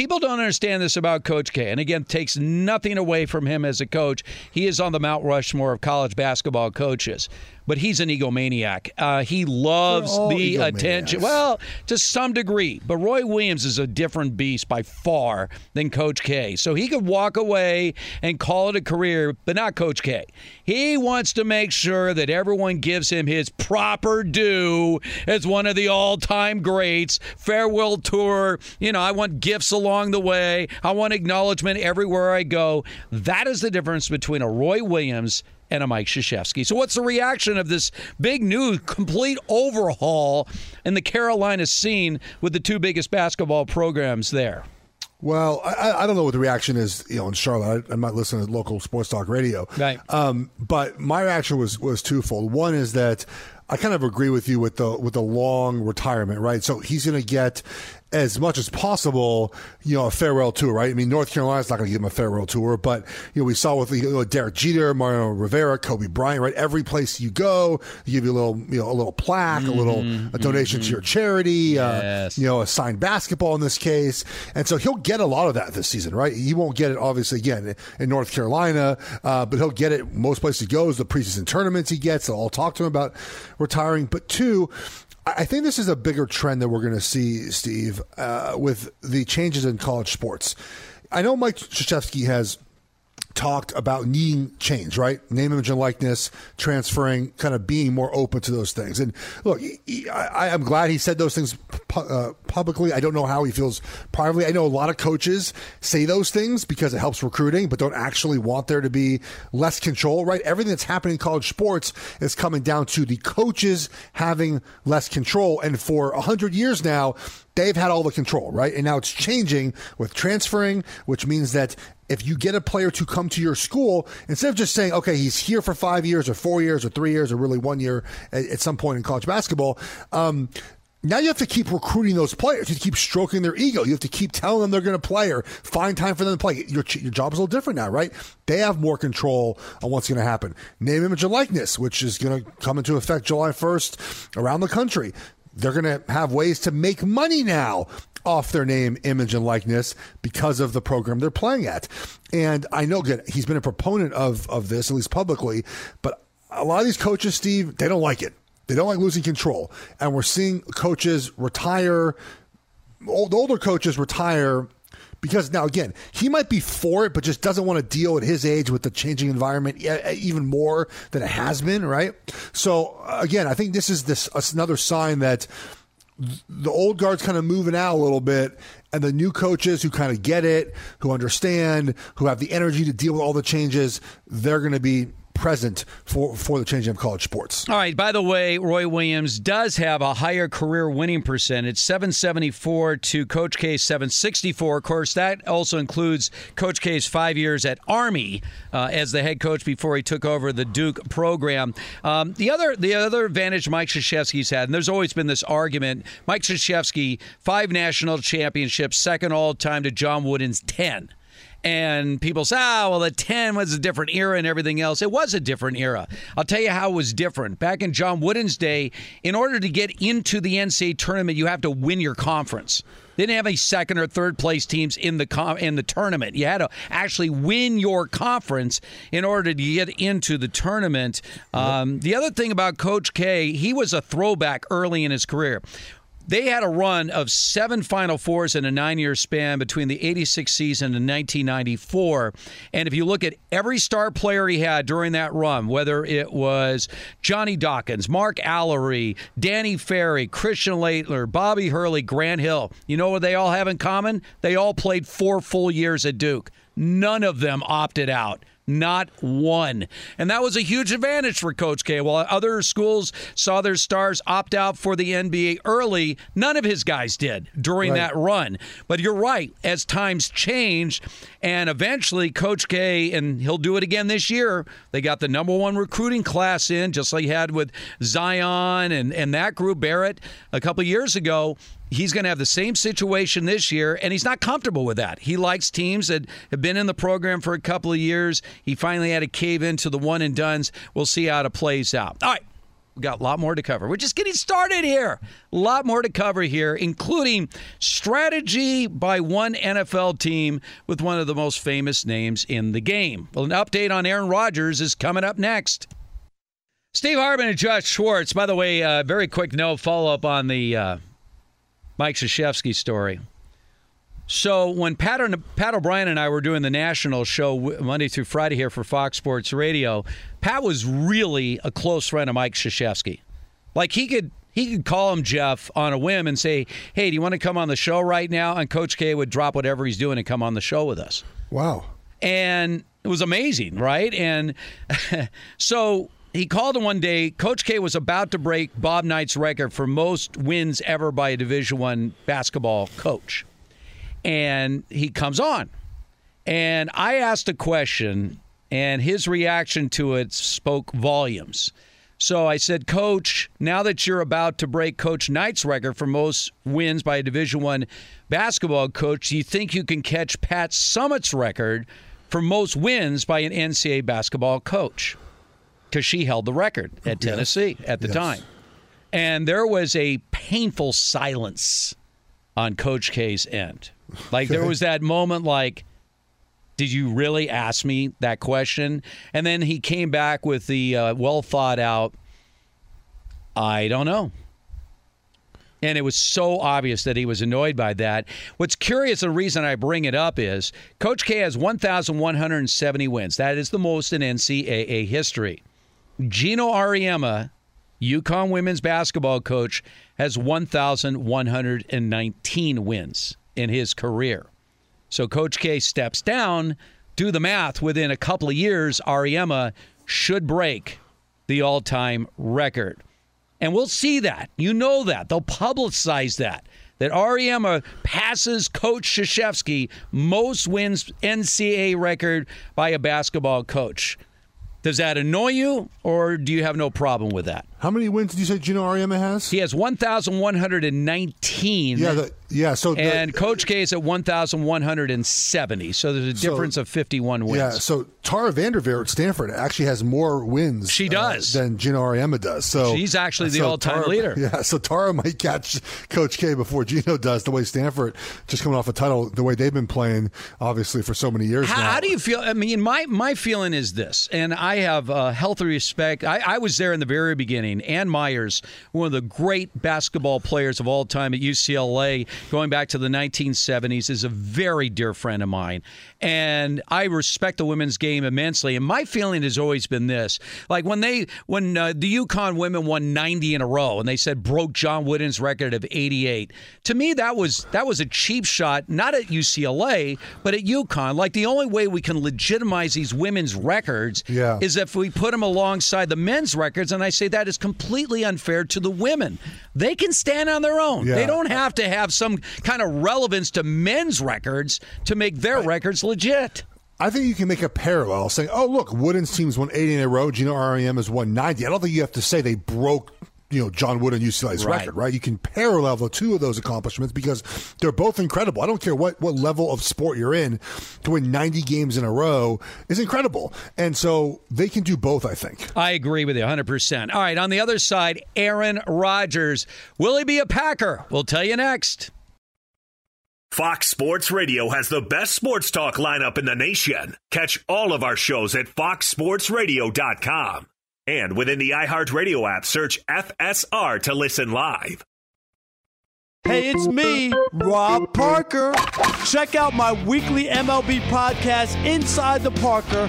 People don't understand this about Coach K. And again, takes nothing away from him as a coach. He is on the Mount Rushmore of college basketball coaches, but he's an egomaniac. Uh, he loves the
egomaniacs.
attention. Well, to some degree, but Roy Williams is a different beast by far than Coach K. So he could walk away and call it a career, but not Coach K. He wants to make sure that everyone gives him his proper due as one of the all-time greats. Farewell tour. You know, I want gifts along the way. I want acknowledgement everywhere I go. That is the difference between a Roy Williams and a Mike Krzyzewski. So, what's the reaction of this big new complete overhaul in the Carolina scene with the two biggest basketball programs there?
Well, I- I, don't know what the reaction is, you know, in Charlotte. I, I'm not listening to local sports talk radio,
Right.
Um, but my reaction was was twofold. One is that I kind of agree with you with the with the long retirement, right? So he's going to get as much as possible, you know, a farewell tour, right? I mean, North Carolina's not going to give him a farewell tour, but you know, we saw with you know, Derek Jeter, Mariano Rivera, Kobe Bryant, right? Every place you go, they give you a little, you know, a little plaque, a little a donation to your charity,
Yes.
uh, you know, a signed basketball in this case, and so he'll get a lot of that this season, right? He won't get it obviously again in North Carolina, uh, but he'll get it most places he goes. The preseason tournaments he gets, they'll all talk to him about retiring. But two. I think this is a bigger trend that we're going to see, Steve, uh, with the changes in college sports. I know Mike Krzyzewski has talked about needing change, right? Name, image, and likeness, transferring, kind of being more open to those things. And look, I, I'm glad he said those things pu- uh, publicly. I don't know how he feels privately. I know a lot of coaches say those things because it helps recruiting, but don't actually want there to be less control, right? Everything that's happening in college sports is coming down to the coaches having less control. And for 100 years now, they've had all the control, right? And now it's changing with transferring, which means that if you get a player to come to your school, instead of just saying, okay, he's here for five years or four years or three years or really one year at, at some point in college basketball, um, now you have to keep recruiting those players. You keep stroking their ego. You have to keep telling them they're going to play or find time for them to play. Your, your job is a little different now, right? They have more control on what's going to happen. Name, image, and likeness, which is going to come into effect July 1st around the country. They're going to have ways to make money now off their name, image, and likeness because of the program they're playing at. And I know again, he's been a proponent of, of this, at least publicly, but a lot of these coaches, Steve, they don't like it. They don't like losing control. And we're seeing coaches retire, old, older coaches retire because now again he might be for it but just doesn't want to deal at his age with the changing environment even more than it has been right? So uh, again i think this is this another sign that the old guard's kind of moving out a little bit, and the new coaches who kind of get it, who understand, who have the energy to deal with all the changes, they're going to be present for, for the changing of college sports.
All right. By the way, Roy Williams does have a higher career winning percentage, 774 to Coach K's 764. Of course, that also includes Coach K's five years at Army uh, as the head coach before he took over the Duke program. Um, the other the other advantage Mike Krzyzewski's had, and there's always been this argument, Mike Krzyzewski, five national championships, second all time to John Wooden's 10 and people say, ah, well, the 10 was a different era and everything else. It was a different era. I'll tell you how it was different. Back in John Wooden's day, in order to get into the NCAA tournament, you have to win your conference. They didn't have any second or third place teams in the com- in the tournament. You had to actually win your conference in order to get into the tournament. Um, the other thing about Coach K, he was a throwback early in his career. They had a run of seven Final Fours in a nine year span between the 86 season and 1994. And if you look at every star player he had during that run, whether it was Johnny Dawkins, Mark Alarie, Danny Ferry, Christian Laettner, Bobby Hurley, Grant Hill, you know what they all have in common? They all played four full years at Duke. None of them opted out. Not one. And that was a huge advantage for Coach K. While other schools saw their stars opt out for the NBA early, none of his guys did during
Right.
that run. But you're right, as times changed, and eventually Coach K, and he'll do it again this year, they got the number one recruiting class in, just like he had with Zion and, and that group, Barrett, a couple years ago. He's going to have the same situation this year, and he's not comfortable with that. He likes teams that have been in the program for a couple of years. He finally had to cave into the one and dones. We'll see how it plays out. All right. We've got a lot more to cover. We're just getting started here. A lot more to cover here, including strategy by one NFL team with one of the most famous names in the game. Well, an update on Aaron Rodgers is coming up next. Steve Hartman and Josh Schwartz. By the way, uh, very quick note follow up on the uh, Mike Krzyzewski story. So when Pat, Pat O'Brien and I were doing the national show Monday through Friday here for Fox Sports Radio, Pat was really a close friend of Mike Krzyzewski. Like he could he could call him Jeff on a whim and say, "Hey, do you want to come on the show right now?" And Coach K would drop whatever he's doing and come on the show with us.
Wow.
And it was amazing, right? And so he called him one day. Coach K was about to break Bob Knight's record for most wins ever by a Division One basketball coach, and he comes on, and I asked a question, and his reaction to it spoke volumes. So I said, Coach, now that you're about to break Coach Knight's record for most wins by a Division One basketball coach, do you think you can catch Pat Summitt's record for most wins by an NCAA basketball coach? Because she held the record at Tennessee at the
Yes.
time. And there was a painful silence on Coach K's end. Like there was that moment like, did you really ask me that question? And then he came back with the uh, well thought out, I don't know. And it was so obvious that he was annoyed by that. What's curious, the reason I bring it up is Coach K has 1,170 wins. That is the most in NCAA history. Geno Auriemma, UConn women's basketball coach, has 1,119 wins in his career. So Coach K steps down. Do the math. Within a couple of years, Auriemma should break the all time record. And we'll see that. You know that. They'll publicize that. That Auriemma passes Coach Krzyzewski most wins NCAA record by a basketball coach. Does that annoy you, or do you have no problem with that?
How many wins did you say Geno Auriemma has?
He has 1,119.
Yeah, the, yeah. So the,
and Coach K is at 1,170. So there's a
So-
difference of 51 wins.
Yeah, so Tara Vanderveer at Stanford actually has more wins.
She does.
uh, than Geno Auriemma does. So
She's actually the
so
all-time
Tara-
leader.
Yeah, so Tara might catch Coach K before Geno does. The way Stanford just coming off a title, the way they've been playing, obviously for so many years
How,
now.
how do you feel? I mean, my my feeling is this, and I have uh, healthy respect. I, I was there in the very beginning. Ann Meyers, one of the great basketball players of all time at UCLA, going back to the 1970s, is a very dear friend of mine. And I respect the women's game immensely. And my feeling has always been this like when they, when uh, the UConn women won 90 in a row and they said broke John Wooden's record of 88, to me, that was, that was a cheap shot, not at UCLA, but at UConn. Like the only way we can legitimize these women's records
Yeah.
is if we put them alongside the men's records. And I say that is completely unfair to the women. They can stand on their own.
Yeah.
They don't have to have some kind of relevance to men's records to make their records legit.
I think you can make a parallel saying, oh, look, Wooden's teams won 80 in a row. Geno Auriemma has won 90. I don't think you have to say they broke. You know John Wooden UCLA's
Right.
record, right? You can parallel the two of those accomplishments because they're both incredible. I don't care what what level of sport you're in, to win 90 games in a row is incredible, and so they can do both. I think.
I agree with you 100%. All right, on the other side, Aaron Rodgers. Will he be a Packer? We'll tell you next.
Fox Sports Radio has the best sports talk lineup in the nation. Catch all of our shows at foxsportsradio.com. And within the iHeartRadio app, search FSR to listen live.
Hey, it's me, Rob Parker. Check out my weekly MLB podcast, Inside the Parker,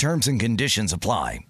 Terms and conditions apply.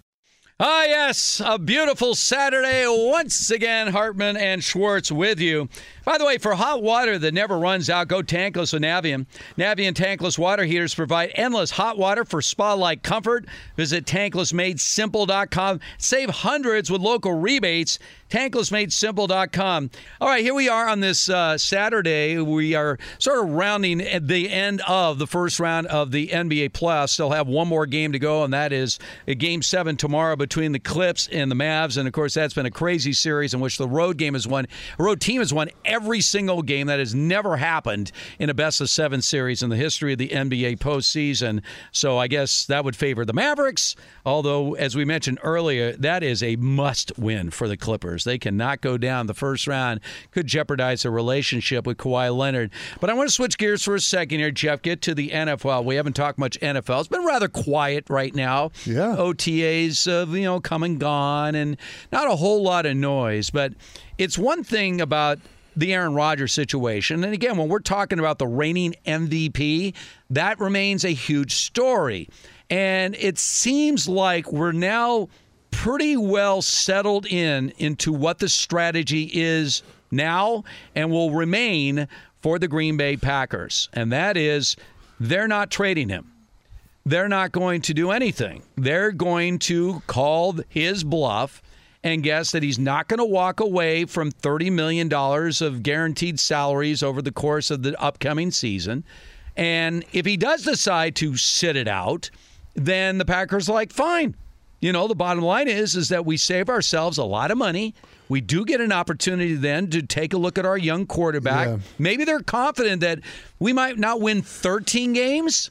Ah, yes, a beautiful Saturday once again. Hartman and Schwartz with you. By the way, for hot water that never runs out, go tankless with Navien. Navien tankless water heaters provide endless hot water for spa-like comfort. Visit tanklessmadesimple.com. Save hundreds with local rebates. Tanklessmadesimple.com. All right, here we are on this uh, Saturday. We are sort of rounding the end of the first round of the NBA playoffs. Still have one more game to go, and that is a game seven tomorrow between the Clips and the Mavs. And of course, that's been a crazy series in which the road game has won. Road team has won every every single game. That has never happened in a best of seven series in the history of the NBA postseason. So I guess that would favor the Mavericks. Although, as we mentioned earlier, that is a must win for the Clippers. They cannot go down the first round, could jeopardize their relationship with Kawhi Leonard. But I want to switch gears for a second here, Jeff. Get to the NFL. We haven't talked much NFL. It's been rather quiet right now.
Yeah.
OTAs, uh, you know, come and gone, and not a whole lot of noise. But it's one thing about the Aaron Rodgers situation. And again, when we're talking about the reigning MVP, that remains a huge story. And it seems like we're now pretty well settled in into what the strategy is now and will remain for the Green Bay Packers. And that is they're not trading him. They're not going to do anything. They're going to call his bluff and guess that he's not going to walk away from $30 million of guaranteed salaries over the course of the upcoming season. And if he does decide to sit it out, then the Packers are like, fine. You know, the bottom line is is that we save ourselves a lot of money. We do get an opportunity then to take a look at our young quarterback.
Yeah.
Maybe they're confident that we might not win 13 games,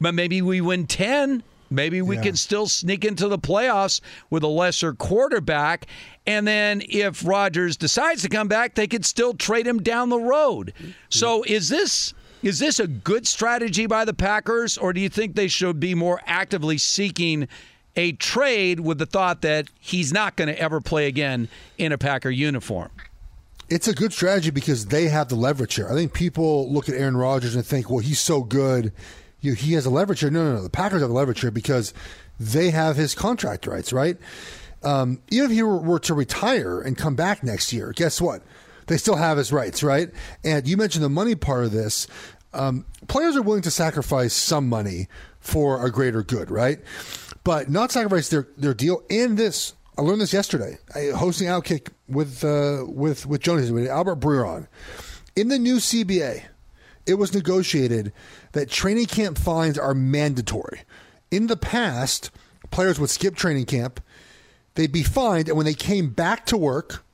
but maybe we win 10. Maybe we
Yeah.
can still sneak into the playoffs with a lesser quarterback. And then if Rodgers decides to come back, they could still trade him down the road. Mm-hmm. So is this is this a good strategy by the Packers, or do you think they should be more actively seeking a trade with the thought that he's not going to ever play again in a Packer uniform?
It's a good strategy because they have the leverage here. I think people look at Aaron Rodgers and think, well, he's so good. You know, he has a leverage here. No, no, no. The Packers have the leverage here because they have his contract rights, right? Um, even if he were, were to retire and come back next year, guess what? They still have his rights, right? And you mentioned the money part of this. Um, players are willing to sacrifice some money for a greater good, right? But not sacrifice their, their deal and this. I learned this yesterday. Hosting Outkick with uh, with with Jonas with Albert Breer on. In the new CBA, it was negotiated that training camp fines are mandatory. In the past, players would skip training camp, they'd be fined, and when they came back to work,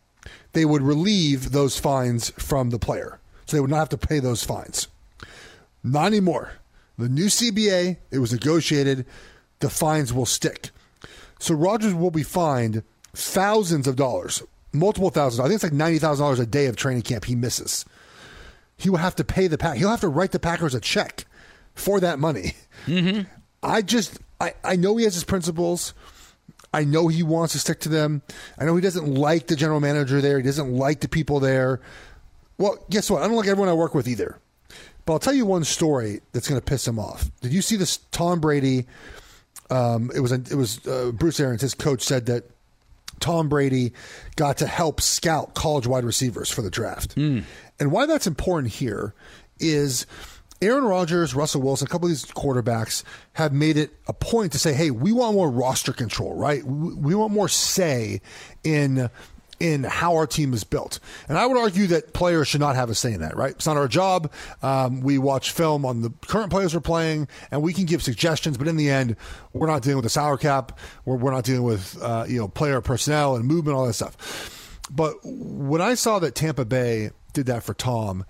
they would relieve those fines from the player. So they would not have to pay those fines. Not anymore. The new CBA, it was negotiated, the fines will stick. So Rodgers will be fined thousands of dollars, multiple thousands. I think it's like ninety thousand dollars a day of training camp he misses. He will have to pay the pack. He'll have to write the Packers a check for that money.
Mm-hmm.
I just I, I know he has his principles. I know he wants to stick to them. I know he doesn't like the general manager there. He doesn't like the people there. Well, guess what? I don't like everyone I work with either. But I'll tell you one story that's going to piss him off. Did you see this? Tom Brady. Um, it was a, it was uh, Bruce Arians. His coach said that Tom Brady got to help scout college wide receivers for the draft. And why that's important here is Aaron Rodgers, Russell Wilson, a couple of these quarterbacks have made it a point to say, "Hey, we want more roster control, right? We want more say in in how our team is built." And I would argue that players should not have a say in that, right? It's not our job. Um, we watch film on the current players we're playing, and we can give suggestions, but in the end, we're not dealing with the salary cap. We're, we're not dealing with uh, you know player personnel and movement, all that stuff. But when I saw that Tampa Bay did that for Tom,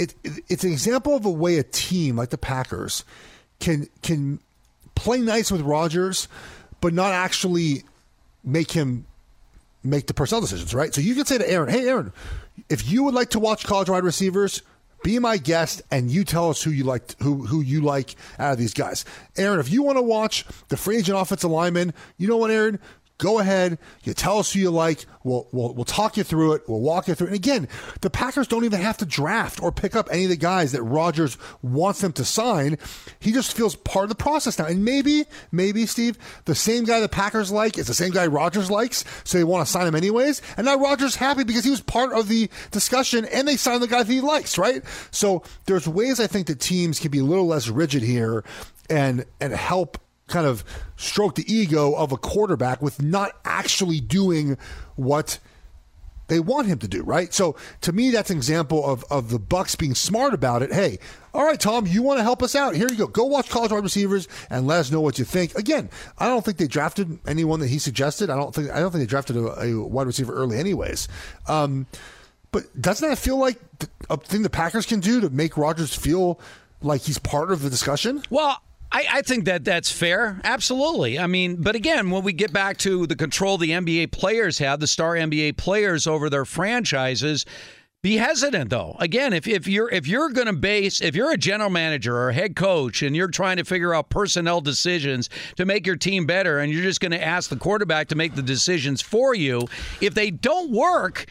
it, it it's an example of a way a team like the Packers can can play nice with Rodgers, but not actually make him make the personnel decisions, right? So you can say to Aaron, "Hey, Aaron, if you would like to watch college wide receivers." Be my guest, and you tell us who you like, who who you like out of these guys. Aaron, if you want to watch the free agent offensive lineman, you know what, Aaron? Go ahead. You tell us who you like. We'll, we'll, we'll talk you through it. We'll walk you through it. And again, the Packers don't even have to draft or pick up any of the guys that Rodgers wants them to sign. He just feels part of the process now. And maybe, maybe, Steve, the same guy the Packers like is the same guy Rodgers likes, so they want to sign him anyways. And now Rodgers happy because he was part of the discussion and they signed the guy that he likes, right? So there's ways I think that teams can be a little less rigid here and and help kind of stroke the ego of a quarterback with not actually doing what they want him to do, right? So to me, that's an example of, of the Bucs being smart about it. Hey, all right, Tom, you want to help us out? Here you go. Go watch college wide receivers and let us know what you think. Again, I don't think they drafted anyone that he suggested. I don't think I don't think they drafted a, a wide receiver early, anyways. Um, But doesn't that feel like a thing the Packers can do to make Rodgers feel like he's part of the discussion?
Well, I, I, think that that's fair. Absolutely. I mean, but again, when we get back to the control the NBA players have, the star NBA players over their franchises, be hesitant though. Again, if, if you're if you're going to base if you're a general manager or head coach and you're trying to figure out personnel decisions to make your team better and you're just going to ask the quarterback to make the decisions for you, if they don't work,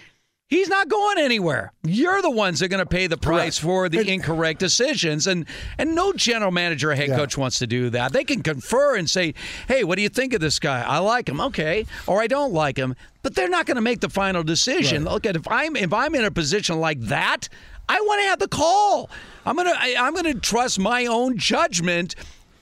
He's not going anywhere. You're the ones that are going to pay the price Correct. for the and, incorrect decisions, and and no general manager or head yeah. coach wants to do that. They can confer and say, "Hey, what do you think of this guy? I like him, okay, or I don't like him." But they're not going to make the final decision. Right. Look at if I'm if I'm in a position like that, I want to have the call. I'm gonna I, I'm gonna trust my own judgment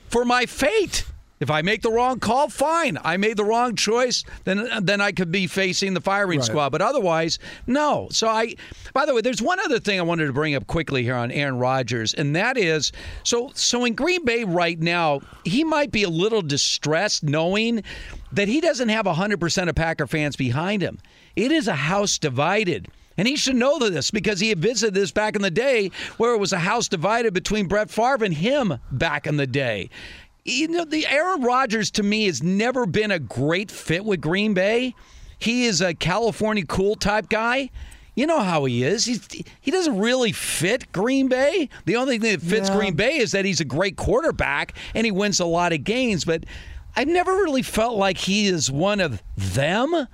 for my fate. If I make the wrong call, fine. I made the wrong choice, then then I could be facing the firing right. squad. But otherwise, no. So I. By the way, there's one other thing I wanted to bring up quickly here on Aaron Rodgers, and that is so so in Green Bay right now, he might be a little distressed knowing that he doesn't have 100% of Packer fans behind him. It is a house divided. And he should know this because he had visited this back in the day where it was a house divided between Brett Favre and him back in the day you know, the Aaron Rodgers to me has never been a great fit with Green Bay. He is a California cool type guy. You know how he is. He's, he doesn't really fit Green Bay. The only thing that fits yeah. Green Bay is that he's a great quarterback and he wins a lot of games. But I've never really felt like he is one of them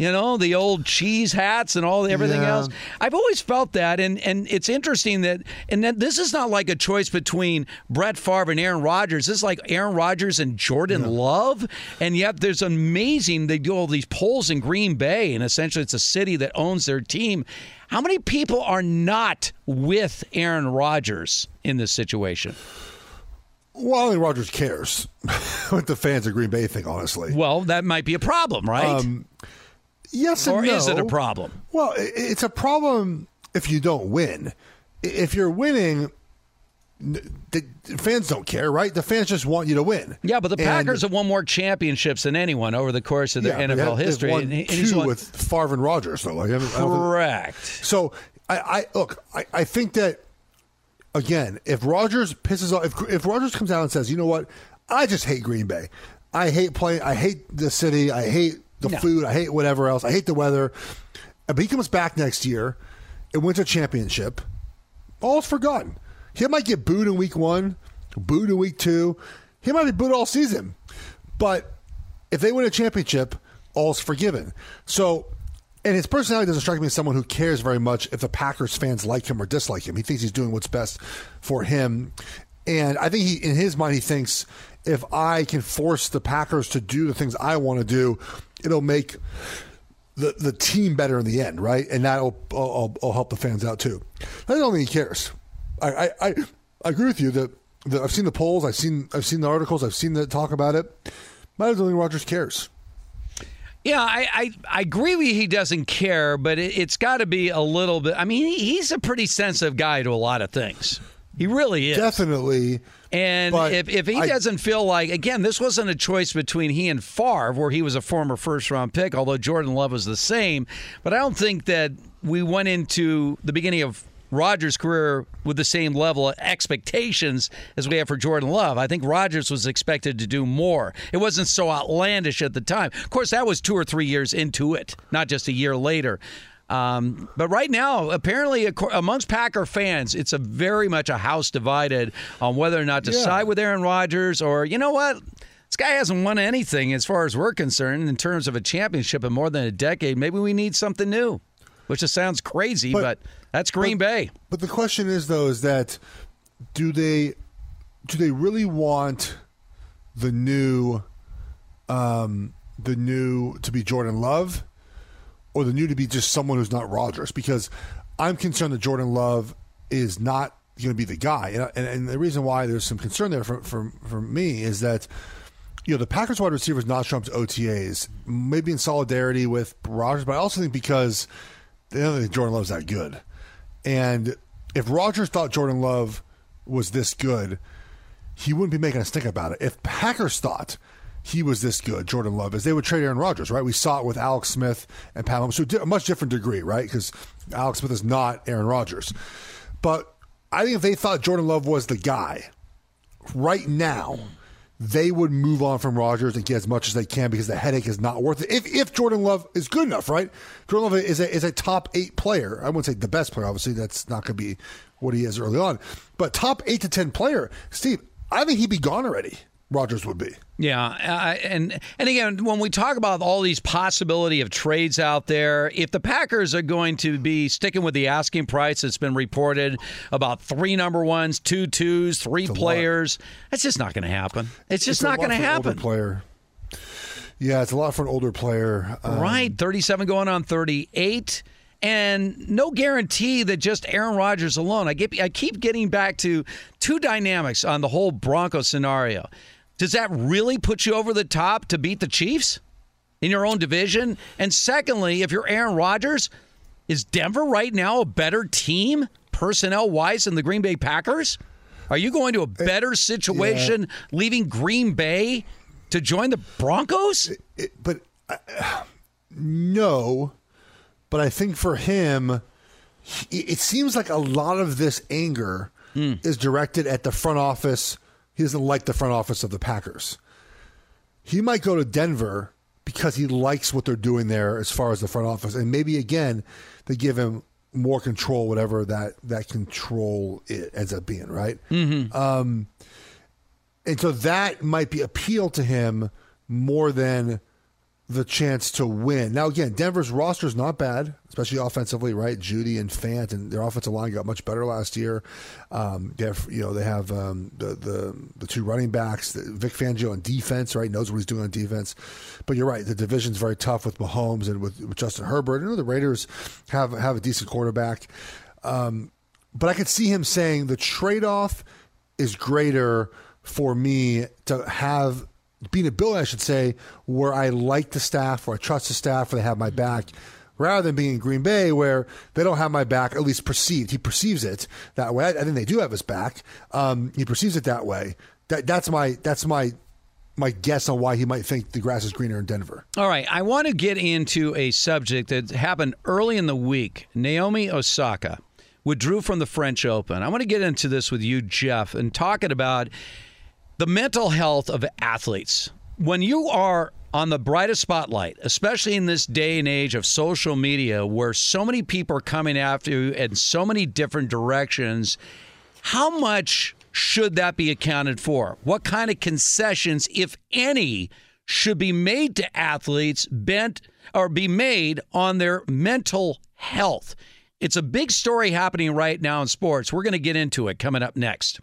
you know, the old cheese hats and all everything yeah. else. I've always felt that, and and it's interesting that and that this is not like a choice between Brett Favre and Aaron Rodgers. This is like Aaron Rodgers and Jordan yeah. Love, and yet there's amazing. They do all these polls in Green Bay, and essentially it's a city that owns their team. How many people are not with Aaron Rodgers in this situation?
Well, I think Rodgers cares what the fans of Green Bay think, honestly.
Well, that might be a problem, right? Um,
Yes
or
no.
is it a problem?
Well, it's a problem if you don't win. If you're winning, the fans don't care, right? The fans just want you to win.
Yeah, but the Packers and, have won more championships than anyone over the course of their yeah, NFL have, history.
Won and, two won, with Favre and Rodgers, though. Like,
correct.
so I, I look. I, I think that again, if Rodgers pisses off, if if Rodgers comes out and says, "You know what? I just hate Green Bay. I hate playing. I hate the city. I hate the no. food. I hate whatever else. I hate the weather. Uh, but he comes back next year and wins a championship. All's forgotten. He might get booed in week one, booed in week two. He might be booed all season. But if they win a championship, all's forgiven. So, and his personality doesn't strike me as someone who cares very much if the Packers fans like him or dislike him. He thinks he's doing what's best for him. And I think he, in his mind, he thinks if I can force the Packers to do the things I want to do, it'll make the the team better in the end, right? And that'll will will help the fans out too. I don't think he cares. I, I, I, I agree with you that, that, I've seen the polls, I've seen I've seen the articles, I've seen the talk about it. I don't think Rodgers cares.
Yeah, I, I, I, agree with you. He doesn't care, but it, has got to be a little bit. I mean, he, he's a pretty sensitive guy to a lot of things. He really is.
Definitely.
And if, if he I, doesn't feel like, again, this wasn't a choice between he and Favre, where he was a former first round pick, although Jordan Love was the same. But I don't think that we went into the beginning of Rodgers' career with the same level of expectations as we have for Jordan Love. I think Rodgers was expected to do more. It wasn't so outlandish at the time. Of course, that was two or three years into it, not just a year later. Um, but right now, apparently, amongst Packer fans, it's a very much a house divided on whether or not to yeah. side with Aaron Rodgers or, you know what? This guy hasn't won anything as far as we're concerned in terms of a championship in more than a decade. Maybe we need something new, which just sounds crazy, but, but that's Green
but,
Bay.
But the question is, though, is that do they do they really want the new um, the new to be Jordan Love? Or the new to be just someone who's not Rodgers because I'm concerned that Jordan Love is not going to be the guy. And, and, and, the reason why there's some concern there for, for, me is that, you know, the Packers wide receivers not to OTAs, maybe in solidarity with Rodgers, but I also think because they don't think Jordan Love's that good. And if Rodgers thought Jordan Love was this good, he wouldn't be making a stink about it. If Packers thought he was this good, Jordan Love, is they would trade Aaron Rodgers, right? We saw it with Alex Smith and Pat Mahomes to a much different degree, right? Because Alex Smith is not Aaron Rodgers. But I think if they thought Jordan Love was the guy right now, they would move on from Rodgers and get as much as they can because the headache is not worth it. If, if Jordan Love is good enough, right? Jordan Love is a, is a top eight player. I wouldn't say the best player, obviously. That's not going to be what he is early on. But top eight to 10 player, Steve, I think he'd be gone already. Rodgers would be.
Yeah, uh, and and again, when we talk about all these possibility of trades out there, if the Packers are going to be sticking with the asking price that's been reported about three number ones, two twos, three players, that's just not going to happen. It's just
It's
not going to
for an older
happen.
player. Yeah, it's a lot for an older player. Um,
right, thirty-seven going on thirty-eight. And no guarantee that just Aaron Rodgers alone. I get, I keep getting back to two dynamics on the whole Bronco scenario. Does that really put you over the top to beat the Chiefs in your own division? And secondly, if you're Aaron Rodgers, is Denver right now a better team personnel wise than the Green Bay Packers? Are you going to a eh, better situation leaving Green Bay to join the Broncos?
Eh, eh, but uh, no, but I think for him, it seems like a lot of this anger hmm. is directed at the front office. He doesn't like the front office of the Packers. He might go to Denver because he likes what they're doing there as far as the front office, and maybe again they give him more control, whatever that that control it ends up being, right?
Mm-hmm.
Um, and so that might be appeal to him more than the chance to win. Now, again, Denver's roster is not bad, especially offensively, right? Jeudy and Fant and their offensive line got much better last year. Um, they have, you know, they have um, the, the the two running backs, Vic Fangio on defense, right? Knows what he's doing on defense. But you're right, the division's very tough with Mahomes and with, with Justin Herbert. You know, the Raiders have have a decent quarterback. Um, but I could see him saying the trade off is greater for me to have being a Bill, I should say, where I like the staff, where I trust the staff, where they have my back, rather than being in Green Bay where they don't have my back, at least perceived. He perceives it that way. I, I think they do have his back. Um, he perceives it that way. That, that's my that's my my guess on why he might think the grass is greener in Denver.
All right, I want to get into a subject that happened early in the week. Naomi Osaka withdrew from the French Open. I want to get into this with you, Jeff, and talking about the mental health of athletes. When you are on the brightest spotlight, especially in this day and age of social media where so many people are coming after you in so many different directions, how much should that be accounted for? What kind of concessions, if any, should be made to athletes bent or be made on their mental health? It's a big story happening right now in sports. We're going to get into it coming up next.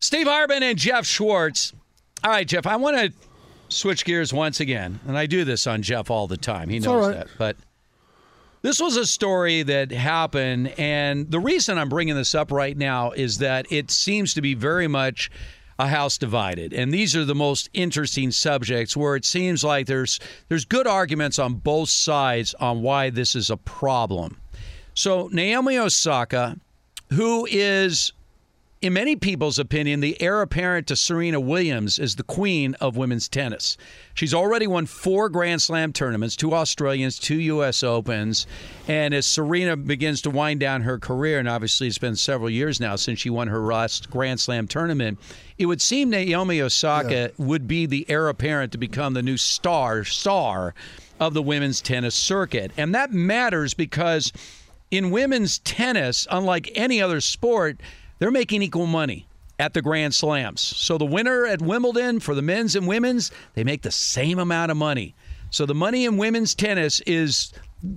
Steve Hartman and Jeff Schwartz. All right, Jeff, I want to switch gears once again, and I do this on Jeff all the time. He knows
right.
that. But this was a story that happened, and the reason I'm bringing this up right now is that it seems to be very much a house divided, and these are the most interesting subjects where it seems like there's there's good arguments on both sides on why this is a problem. So Naomi Osaka, who is in many people's opinion, the heir apparent to Serena Williams is the queen of women's tennis. She's already won four Grand Slam tournaments, two Australians, two U.S. Opens. And as Serena begins to wind down her career, and obviously it's been several years now since she won her last Grand Slam tournament, it would seem Naomi Osaka would be the heir apparent to become the new star, star of the women's tennis circuit. And that matters because in women's tennis, unlike any other sport, they're making equal money at the Grand Slams. So the winner at Wimbledon for the men's and women's, they make the same amount of money. So the money in women's tennis is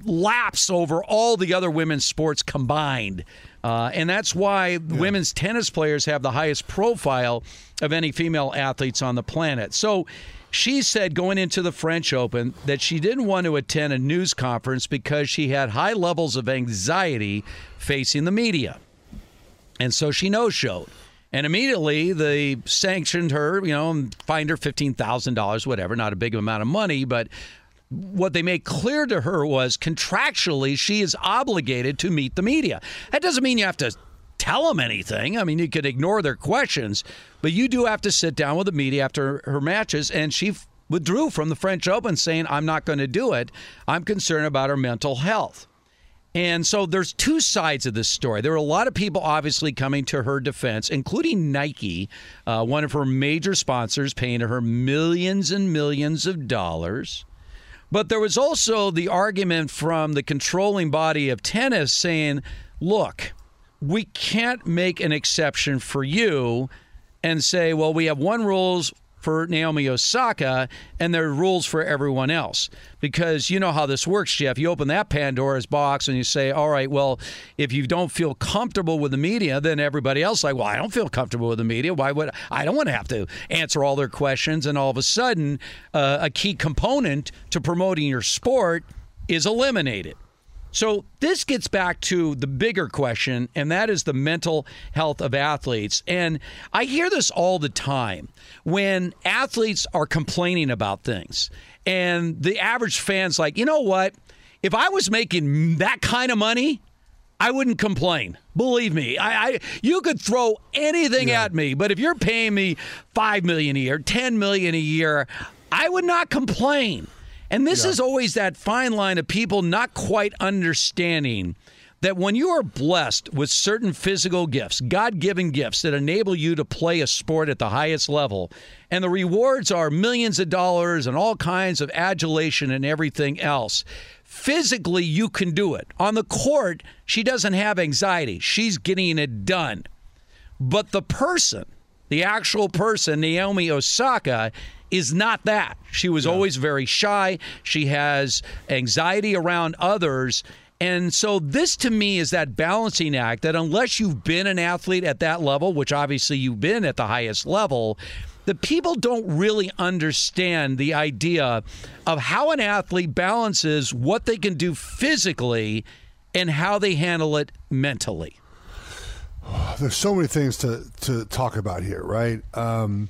laps over all the other women's sports combined. Uh, and that's why women's tennis players have the highest profile of any female athletes on the planet. So she said going into the French Open that she didn't want to attend a news conference because she had high levels of anxiety facing the media. And so she no showed. And immediately they sanctioned her, you know, and fined her $15,000, whatever, not a big amount of money. But what they made clear to her was contractually she is obligated to meet the media. That doesn't mean you have to tell them anything. I mean, you could ignore their questions, but you do have to sit down with the media after her matches. And she withdrew from the French Open saying, I'm not going to do it. I'm concerned about her mental health. And so there's two sides of this story. There were a lot of people obviously coming to her defense, including Nike, uh, one of her major sponsors, paying her millions and millions of dollars. But there was also the argument from the controlling body of tennis saying, look, we can't make an exception for you and say, well, we have one rules for Naomi Osaka and there are rules for everyone else. Because you know how this works, Jeff. You open that Pandora's box and you say, all right, well, if you don't feel comfortable with the media, then everybody else like, well, I don't feel comfortable with the media. Why would I don't want to have to answer all their questions? And all of a sudden, uh, a key component to promoting your sport is eliminated. So this gets back to the bigger question, and that is the mental health of athletes. And I hear this all the time when athletes are complaining about things, and the average fan's like, you know what? If I was making that kind of money, I wouldn't complain. Believe me, I, I you could throw anything at me, but if you're paying me five million a year, ten million a year, I would not complain. And this is always that fine line of people not quite understanding that when you are blessed with certain physical gifts, God given gifts that enable you to play a sport at the highest level, and the rewards are millions of dollars and all kinds of adulation and everything else, physically you can do it. On the court, she doesn't have anxiety, she's getting it done. But the person, the actual person, Naomi Osaka, is not that. She was always very shy. She has anxiety around others. And so, this to me is that balancing act that unless you've been an athlete at that level, which obviously you've been at the highest level, the people don't really understand the idea of how an athlete balances what they can do physically and how they handle it mentally.
There's so many things to, to talk about here, right? Um,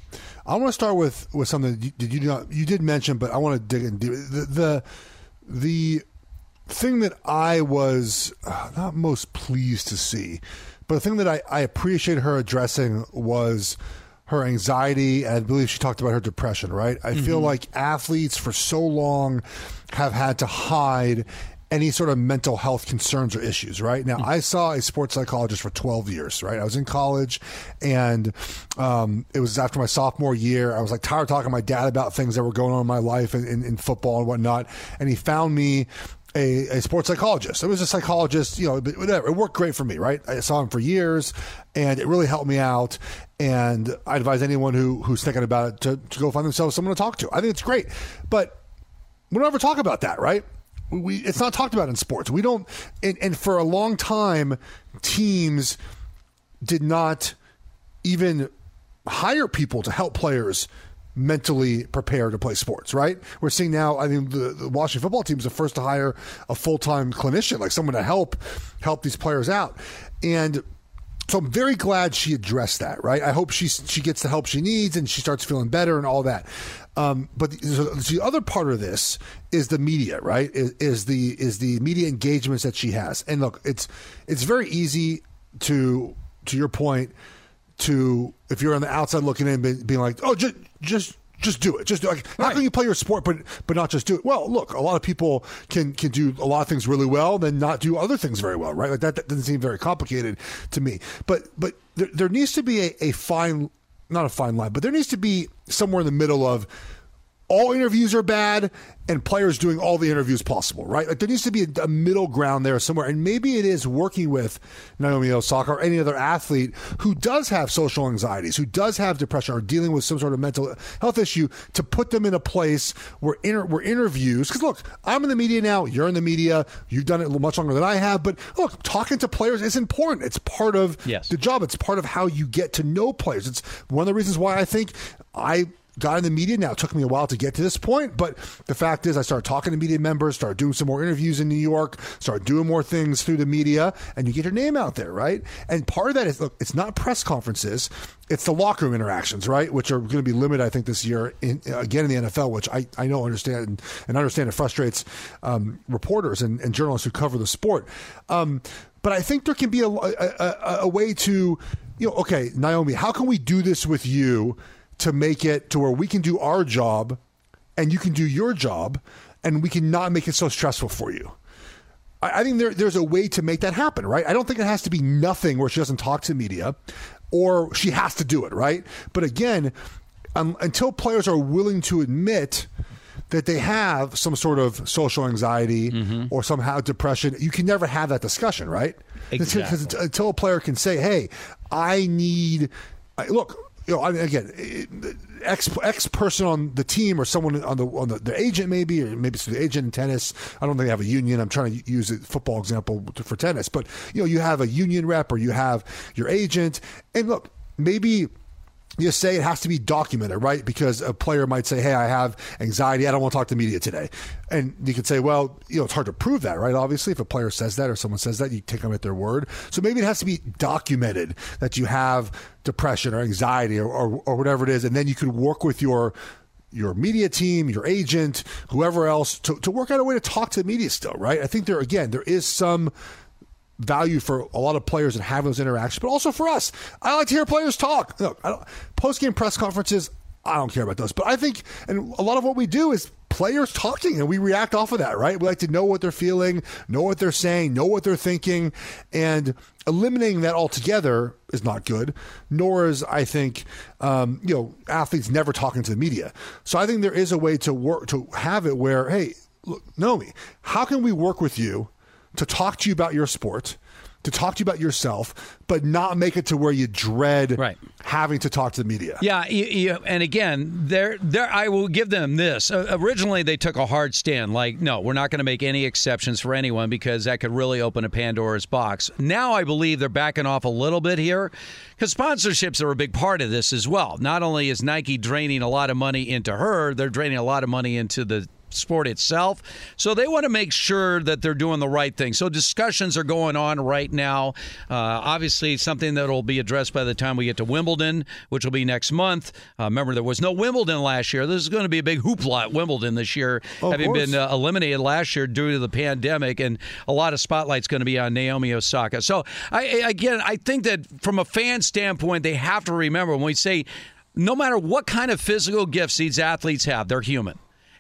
I want to start with, with something you, did you not you did mention, but I want to dig in deep. The the, the thing that I was uh, not most pleased to see, but the thing that I, I appreciate her addressing was her anxiety, and I believe she talked about her depression, right? I feel
Mhm.
like athletes for so long have had to hide any sort of mental health concerns or issues, right? Now, I saw a sports psychologist for 12 years, right? I was in college and um, it was after my sophomore year. I was like tired of talking to my dad about things that were going on in my life in, in, in football and whatnot. And he found me a, a sports psychologist. It was a psychologist, you know, whatever. It worked great for me, right? I saw him for years and it really helped me out. And I advise anyone who, who's thinking about it to, to go find themselves someone to talk to. I think it's great. But we don't ever talk about that, right? We it's not talked about in sports. We don't, and, and for a long time, teams did not even hire people to help players mentally prepare to play sports. Right? We're seeing now. I mean, the, the Washington football team is the first to hire a full time clinician, like someone to help help these players out, and. So I'm very glad she addressed that, right? I hope she she gets the help she needs and she starts feeling better and all that. Um, but the, the other part of this is the media, right? Is, is the is the media engagements that she has. And look, it's it's very easy to to your point to if you're on the outside looking in, be- being like, oh, just just just do it. Just do it. Like, how can you play your sport but but not just do it? Well, look, a lot of people can can do a lot of things really well, then not do other things very well, right? Like that, that doesn't seem very complicated to me. But but there, there needs to be a, a fine, not a fine line, but there needs to be somewhere in the middle of all interviews are bad and players doing all the interviews possible, right? Like there needs to be a, a middle ground there somewhere. And maybe it is working with Naomi Osaka or any other athlete who does have social anxieties, who does have depression or dealing with some sort of mental health issue to put them in a place where, inter- where interviews, because look, I'm in the media now, you're in the media, you've done it much longer than I have, but look, talking to players is important. It's part of
Yes.
the job. It's part of how you get to know players. It's one of the reasons why I think I got in the media. Now it took me a while to get to this point, but the fact is, I started talking to media members, started doing some more interviews in New York, started doing more things through the media, and you get your name out there, right? And part of that is look, it's not press conferences. It's the locker room interactions, right? Which are going to be limited, I think, this year in, again in the NFL, which I, I know understand and understand it frustrates um, reporters and, and journalists who cover the sport. Um, but I think there can be a, a, a, a way to, you know, okay, Naomi, how can we do this with you to make it to where we can do our job and you can do your job and we can not make it so stressful for you? I, I think there, there's a way to make that happen, right? I don't think it has to be nothing where she doesn't talk to media or she has to do it, right? But again, um, until players are willing to admit that they have some sort of social anxiety or somehow depression, you can never have that discussion, right? Because
Exactly.
until a player can say, "Hey, I need," I- look, you know, I mean, again, it- X X person on the team or someone on the on the, the agent maybe or maybe it's the agent in tennis. I don't think they have a union. I'm trying to use a football example for tennis, but you know, you have a union rep or you have your agent, and look, maybe you say it has to be documented, right? Because a player might say, "Hey, I have anxiety. I don't want to talk to media today," and you could say, "Well, you know, it's hard to prove that, right? Obviously, if a player says that or someone says that, you take them at their word. So maybe it has to be documented that you have depression or anxiety or, or, or whatever it is, and then you could work with your your media team, your agent, whoever else to, to work out a way to talk to the media still, right? I think there again there is some value for a lot of players and having those interactions, but also for us. I like to hear players talk. Look, I don't, post-game press conferences, I don't care about those, but I think, and a lot of what we do is players talking, and we react off of that, right? We like to know what they're feeling, know what they're saying, know what they're thinking, and eliminating that altogether is not good. Nor is I think, um, you know, athletes never talking to the media. So I think there is a way to work to have it where, hey, look, Naomi, how can we work with you? To talk to you about your sport, to talk to you about yourself, but not make it to where you dread having to talk to the media.
Yeah, you, you, and again, there, there. I will give them this. Uh, originally, they took a hard stand, like, no, we're not going to make any exceptions for anyone because that could really open a Pandora's box. Now, I believe they're backing off a little bit here because sponsorships are a big part of this as well. Not only is Nike draining a lot of money into her, they're draining a lot of money into the sport itself. So they want to make sure that they're doing the right thing. So discussions are going on right now. Uh, obviously, something that will be addressed by the time we get to Wimbledon, which will be next month. Uh, remember, there was no Wimbledon last year. This is going to be a big hoopla at Wimbledon this year,
Of
having been uh, eliminated last year due to the pandemic, and a lot of spotlight's going to be on Naomi Osaka. So, I, I- again, I think that from a fan standpoint, they have to remember when we say no matter what kind of physical gifts these athletes have, they're human.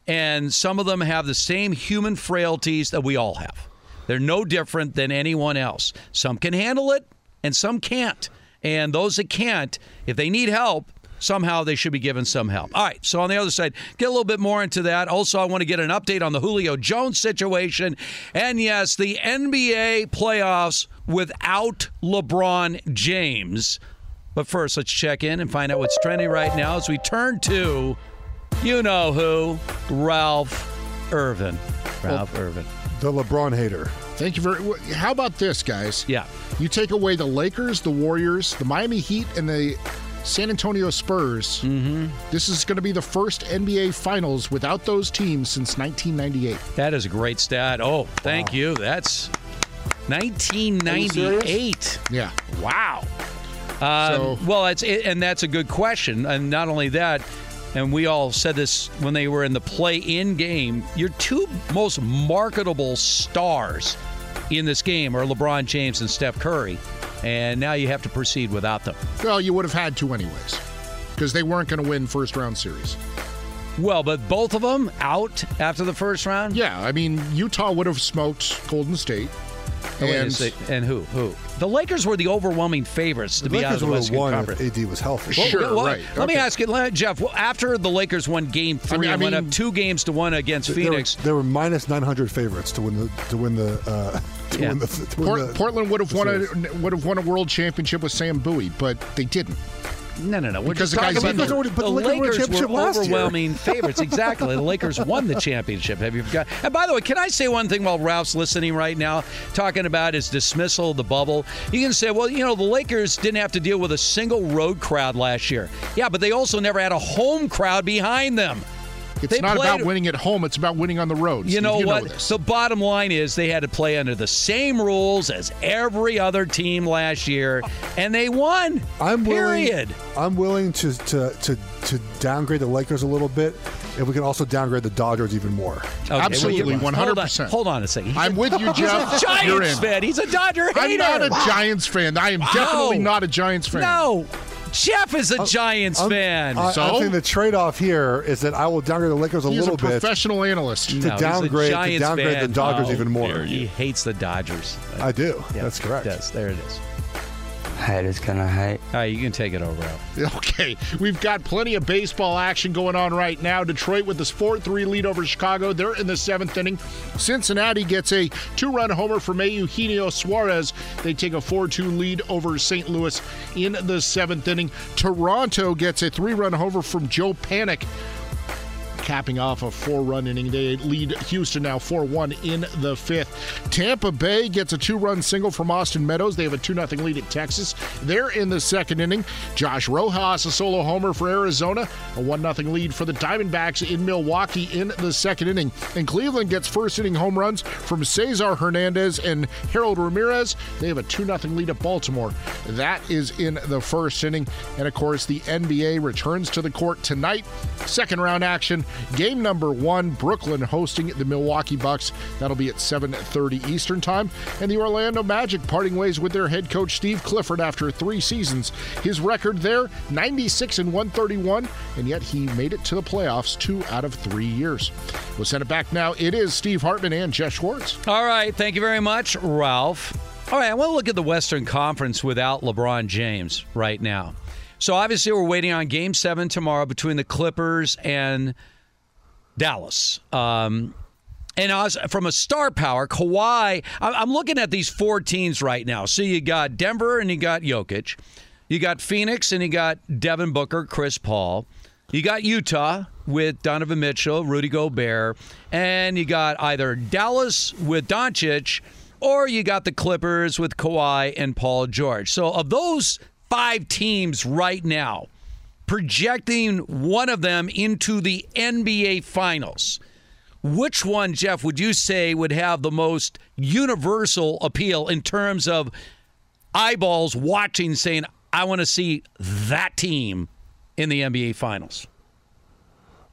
And some of them have the same human frailties that we all have. They're no different than anyone else. Some can handle it and some can't. And those that can't, if they need help, somehow they should be given some help. All right, so on the other side, get a little bit more into that. Also, I want to get an update on the Julio Jones situation. And yes, the NBA playoffs without LeBron James. But first, let's check in and find out what's trending right now as we turn to you know who, Ralph Irvin. Ralph Irvin.
The LeBron hater.
Thank you very. How about this, guys?
Yeah.
You take away the Lakers, the Warriors, the Miami Heat, and the San Antonio Spurs.
Mm-hmm.
This is going to be the first NBA Finals without those teams since 1998.
That is a great stat. Oh, thank you. That's 1998.
Yeah.
Wow. Um, well, it's it, and that's a good question. And not only that, and we all said this when they were in the play-in game. Your two most marketable stars in this game are LeBron James and Steph Curry, and now you have to proceed without them.
Well, you would have had to anyways, because they weren't going to win first round series.
Well, but both of them out after the first round.
Yeah, I mean Utah would have smoked Golden State.
Oh, wait a
And
and who? Who? The Lakers were the overwhelming favorites to
The
be out of
Lakers
the
would have
Western
won
Conference.
if AD was healthy.
Well, well, Let me ask you, let- Jeff. Well, after the Lakers won Game Three
I mean- I
and went up two games to one against
They were-
Phoenix,
They were, minus 900 favorites to win the to win the uh, to
Yeah.
win the to win
Port-
the-
Portland would have
the
won a would have won a world championship with Sam Bowie, but they didn't.
No, no, no. We're
because
just
the guys
talking about
didn't.
the, the Lakers were overwhelming favorites. Exactly. The Lakers won the championship. Have you forgot? And by the way, can I say one thing while Ralph's listening right now, talking about his dismissal of the bubble? You can say, well, you know, the Lakers didn't have to deal with a single road crowd last year. Yeah, but they also never had a home crowd behind them.
It's
They
not
played-
about winning at home; it's about winning on the road.
You
Steve,
know
you
what?
this.
the bottom line is they had to play under the same rules as every other team last year, and they won.
I'm willing. I'm willing to, to to to downgrade the Lakers a little bit, and we can also downgrade the Dodgers even more.
Okay,
Absolutely, one hundred percent.
Hold on a second. He's
I'm
a-
with you,
he's
Jeff.
a Giants
You're
fan. He's a Dodger hater.
I'm not a Giants fan. I am definitely not a Giants fan.
No, Jeff is a Giants
I'm-
fan.
I, I think the trade-off here is that I will downgrade the Lakers a
He's
little
a
bit
professional analyst.
to
No, he's a
downgrade to downgrade
fan.
the Dodgers
Oh,
even more.
He hates the Dodgers.
I do.
Yeah,
That's correct.
Yes, there it is.
Haters gonna hate.
All right, you can take it over, Ralph.
Okay, we've got plenty of baseball action going on right now. Detroit with this 4 3 lead over Chicago. They're in the seventh inning. Cincinnati gets a two run homer from Eugenio Suarez. They take a 4 2 lead over St. Louis in the seventh inning. Toronto gets a three run homer from Joe Panik. Capping off a four run inning. They lead Houston now 4 1 in the fifth. Tampa Bay gets a two run single from Austin Meadows. They have a 2 0 lead at Texas. They're in the second inning. Josh Rojas, a solo homer for Arizona. A 1 0 lead for the Diamondbacks in Milwaukee in the second inning. And Cleveland gets first inning home runs from Cesar Hernandez and Harold Ramirez. They have a 2 0 lead at Baltimore. That is in the first inning. And of course, the NBA returns to the court tonight. Second round action. Game number one, Brooklyn hosting the Milwaukee Bucks. That'll be at 7:30 Eastern Time. And the Orlando Magic parting ways with their head coach Steve Clifford after three seasons. His record there, 96 and 131, and yet he made it to the playoffs two out of three years. We'll send it back now. It is Steve Hartman and Jeff Schwartz.
All right, thank you very much, Ralph. All right, I want to look at the Western Conference without LeBron James right now. So obviously, we're waiting on Game Seven tomorrow between the Clippers and Dallas. Um, and from a star power, Kawhi, I'm looking at these four teams right now. So you got Denver and you got Jokic. You got Phoenix and you got Devin Booker, Chris Paul. You got Utah with Donovan Mitchell, Rudy Gobert. And you got either Dallas with Doncic or you got the Clippers with Kawhi and Paul George. So of those five teams right now, projecting one of them into the NBA Finals. Which one, Jeff, would you say would have the most universal appeal in terms of eyeballs watching, saying, I want to see that team in the NBA Finals?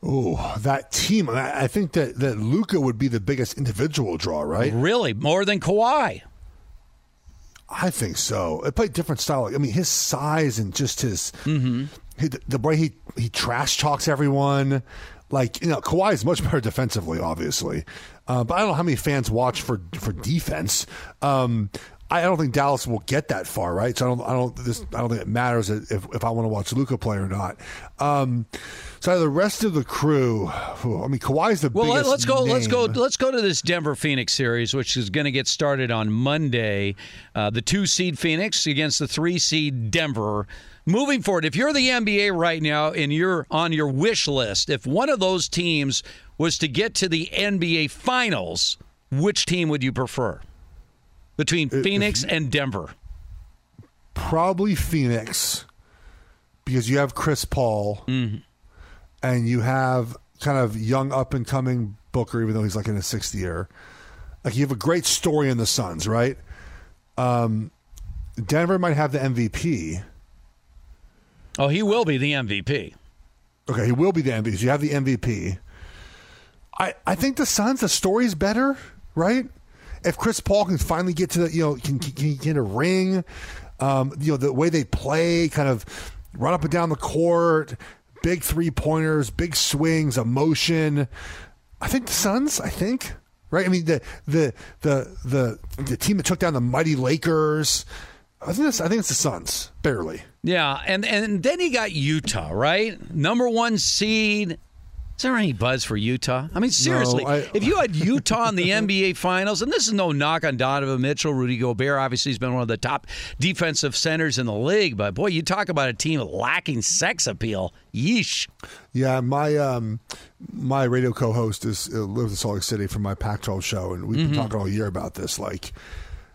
Oh, that team! I think that that Luka would be the biggest individual draw, right?
Really, more than Kawhi.
I think so. It played different style. I mean, his size and just his
Mm-hmm.
He, the way he he trash talks everyone. Like you know, Kawhi is much better defensively, obviously, uh, but I don't know how many fans watch for for defense. Um, I don't think Dallas will get that far, right? So I don't, I don't, this, I don't think it matters if, if I want to watch Luka play or not. Um, so the rest of the crew, I mean, Kawhi's the
well.
biggest
let's go.
Name.
Let's go. Let's go to this Denver Phoenix series, which is going to get started on Monday. Uh, the two seed Phoenix against the three seed Denver. Moving forward, if you're the NBA right now and you're on your wish list, if one of those teams was to get to the NBA Finals, which team would you prefer? between Phoenix if, and Denver?
Probably Phoenix because you have Chris Paul
mm-hmm.
and you have kind of young up and coming Booker, even though he's like in his sixth year. Like you have a great story in the Suns, right? Um, Denver might have the MVP.
Oh, he will be the MVP.
Okay, he will be the MVP. So you have the MVP. I, I think the Suns, the story's better, right? if Chris Paul can finally get to the, you know, can, can get a ring, um, you know, the way they play, kind of run up and down the court, big three pointers, big swings, emotion. I think the Suns. I think right. I mean the the the the the team that took down the mighty Lakers. I think it's, I think it's the Suns barely.
Yeah, and and then he got Utah right, number one seed is there any buzz for Utah? I mean, seriously, no, I, if you had Utah in the NBA Finals, and this is no knock on Donovan Mitchell, Rudy Gobert, obviously he's been one of the top defensive centers in the league, but boy, you talk about a team lacking sex appeal. Yeesh.
Yeah, my um, my radio co-host is uh, lives in Salt Lake City for my Pac-12 show, and we've been mm-hmm. talking all year about this. Like,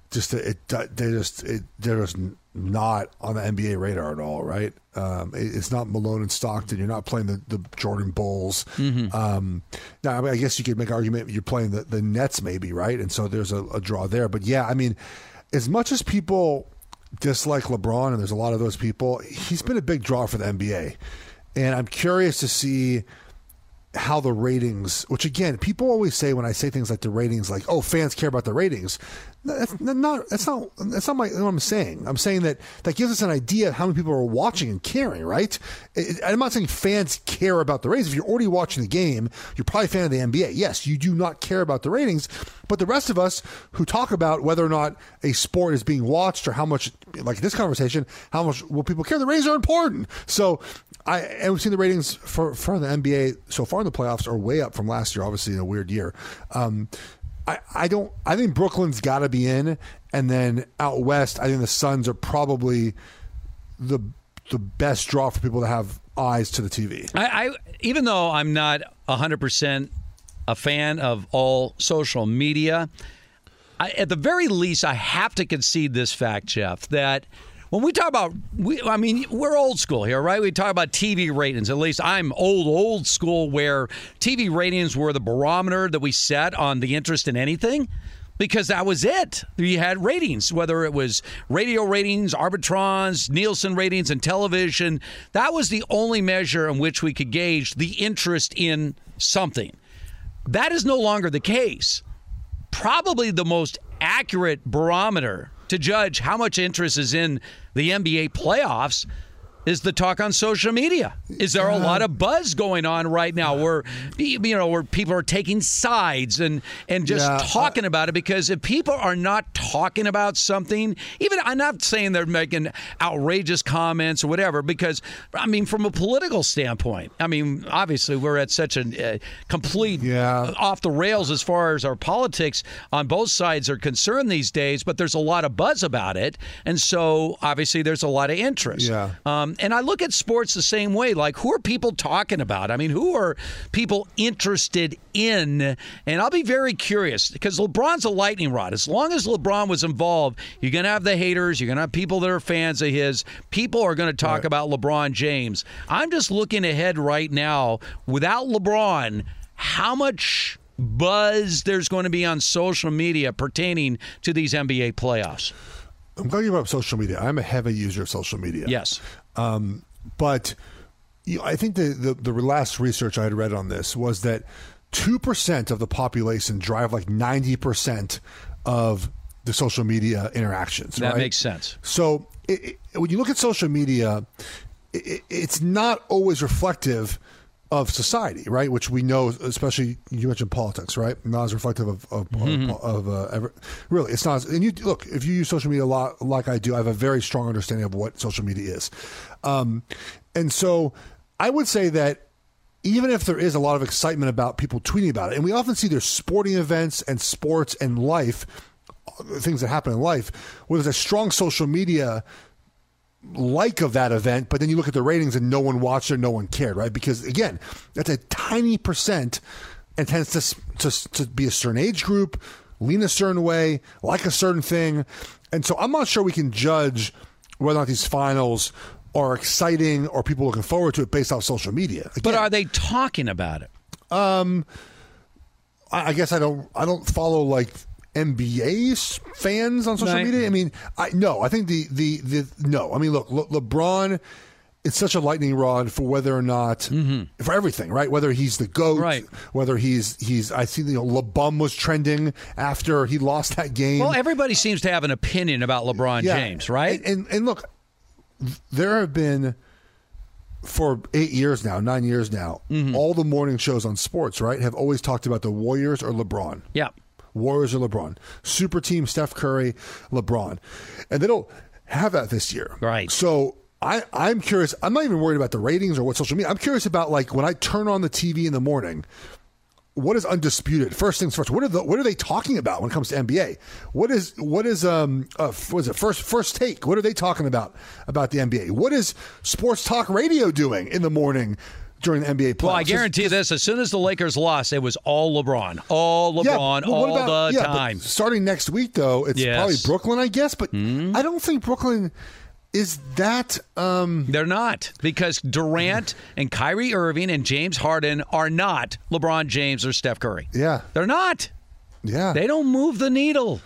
just it, they just it, they're just not on the NBA radar at all, right? Um, it, it's not Malone and Stockton. You're not playing the, the Jordan Bulls.
Mm-hmm.
Um, now, I, mean, I, guess you could make argument you're playing the, the Nets, maybe, right? And so there's a, a draw there. But yeah, I mean, as much as people dislike LeBron, and there's a lot of those people, he's been a big draw for the NBA. And I'm curious to see how the ratings, which again, people always say when I say things like the ratings, like, oh, fans care about the ratings. That's not that's not that's not my, what I'm saying. I'm saying that that gives us an idea of how many people are watching and caring, right? I'm not saying fans care about the ratings. If you're already watching the game, you're probably a fan of the NBA. Yes, you do not care about the ratings, but the rest of us who talk about whether or not a sport is being watched or how much, like this conversation, how much will people care? The ratings are important. So I and we've seen the ratings for for the NBA so far in the playoffs are way up from last year. Obviously, in a weird year. Um, I, don't. I think Brooklyn's got to be in, and then out west, I think the Suns are probably the the best draw for people to have eyes to the TV.
I, I even though I'm not hundred percent a fan of all social media, I, at the very least, I have to concede this fact, Jeff, that when we talk about, we, I mean, we're old school here, right? We talk about TV ratings. At least I'm old, old school, where TV ratings were the barometer that we set on the interest in anything because that was it. You had ratings, whether it was radio ratings, arbitrons, Nielsen ratings, and television. That was the only measure in which we could gauge the interest in something. That is no longer the case. Probably the most accurate barometer to judge how much interest is in the NBA playoffs is the talk on social media. Is there a lot of buzz going on right now where you know where people are taking sides and and just yeah, talking about it because if people are not talking about something, even I'm not saying they're making outrageous comments or whatever because I mean from a political standpoint, I mean obviously we're at such a uh, complete
yeah.
off the rails as far as our politics on both sides are concerned these days, but there's a lot of buzz about it and so obviously there's a lot of interest.
Yeah.
Um, Um, and I look at sports the same way. Like, who are people talking about? I mean, who are people interested in? And I'll be very curious because LeBron's a lightning rod. As long as LeBron was involved, you're going to have the haters. You're going to have people that are fans of his. People are going to talk right. about LeBron James. I'm just looking ahead right now. Without LeBron, how much buzz there's going to be on social media pertaining to these NBA playoffs?
I'm glad you brought up social media. I'm a heavy user of social media.
Yes.
Um, but you know, I think the, the, the last research I had read on this was that 2% of the population drive like 90% of the social media interactions.
That
right?
makes sense.
So it, it, when you look at social media, it, it's not always reflective of society, right? Which we know, especially you mentioned politics, right? Not as reflective of of,
Mhm.
of, of uh, ever, really. It's not. And you look if you use social media a lot, like I do, I have a very strong understanding of what social media is, um, and so I would say that even if there is a lot of excitement about people tweeting about it, and we often see there's sporting events and sports and life, things that happen in life, where there's a strong social media like of that event, but then you look at the ratings and no one watched it, no one cared, right? Because again, that's a tiny percent and tends to, to, to be a certain age group, lean a certain way, like a certain thing. And so I'm not sure we can judge whether or not these finals are exciting or people looking forward to it based off social media.
But are they talking about it?
Um, I, I guess I don't. I don't follow like NBA fans on social
Right.
media. I mean, I no. I think the the the no. I mean, look, Le, LeBron. It's such a lightning rod for whether or not for everything, right? Whether he's the goat, right? Whether he's he's. I see you know LeBum was trending after he lost that game.
Well, everybody seems to have an opinion about LeBron
Yeah.
James, right?
And, and and look, there have been for eight years now, nine years now,
Mm-hmm.
all the morning shows on sports, right, have always talked about the Warriors or LeBron.
Yeah.
Warriors or LeBron. Super team Steph Curry, LeBron. And they don't have that this year.
Right.
So I, I'm curious. I'm not even worried about the ratings or what social media. I'm curious about like when I turn on the TV in the morning, what is undisputed? First things first. What are the what are they talking about when it comes to NBA? What is what is um uh, what is it first first take? What are they talking about about the NBA? What is sports talk radio doing in the morning during the NBA playoffs?
Well, I guarantee you this: as soon as the Lakers lost, it was all LeBron, all LeBron,
what
all
about-
the
yeah,
time.
starting next week, though, it's
Yes.
probably Brooklyn, I guess. But I don't think Brooklyn is that. Um,
They're not because Durant and Kyrie Irving and James Harden are not LeBron James or Steph Curry.
Yeah,
they're not.
Yeah,
they don't move the needle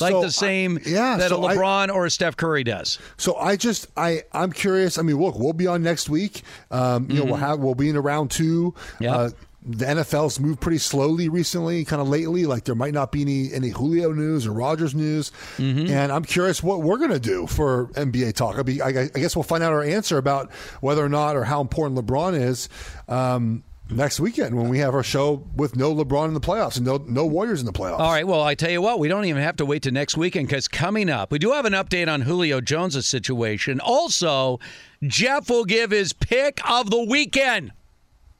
like
So,
the same
yeah,
that
so
a
I-
LeBron or a Steph Curry does.
So I just I I'm curious. I mean, look, we'll be on next week. Um, you know, we'll
Mhm.
have we'll be in a round two.
Yep.
Uh, the NFL's moved pretty slowly recently, kind of lately. Like there might not be any any Julio news or Rodgers news,
Mm-hmm.
and I'm curious what we're gonna do for NBA talk. I'll be, I, I guess we'll find out our answer about whether or not or how important LeBron is. Um, Next weekend, when we have our show with no LeBron in the playoffs and no no Warriors in the playoffs.
All right. Well, I tell you what, we don't even have to wait to next weekend because coming up, we do have an update on Julio Jones' situation. Also, Jeff will give his pick of the weekend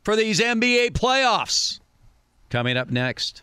for these NBA playoffs. Coming up next.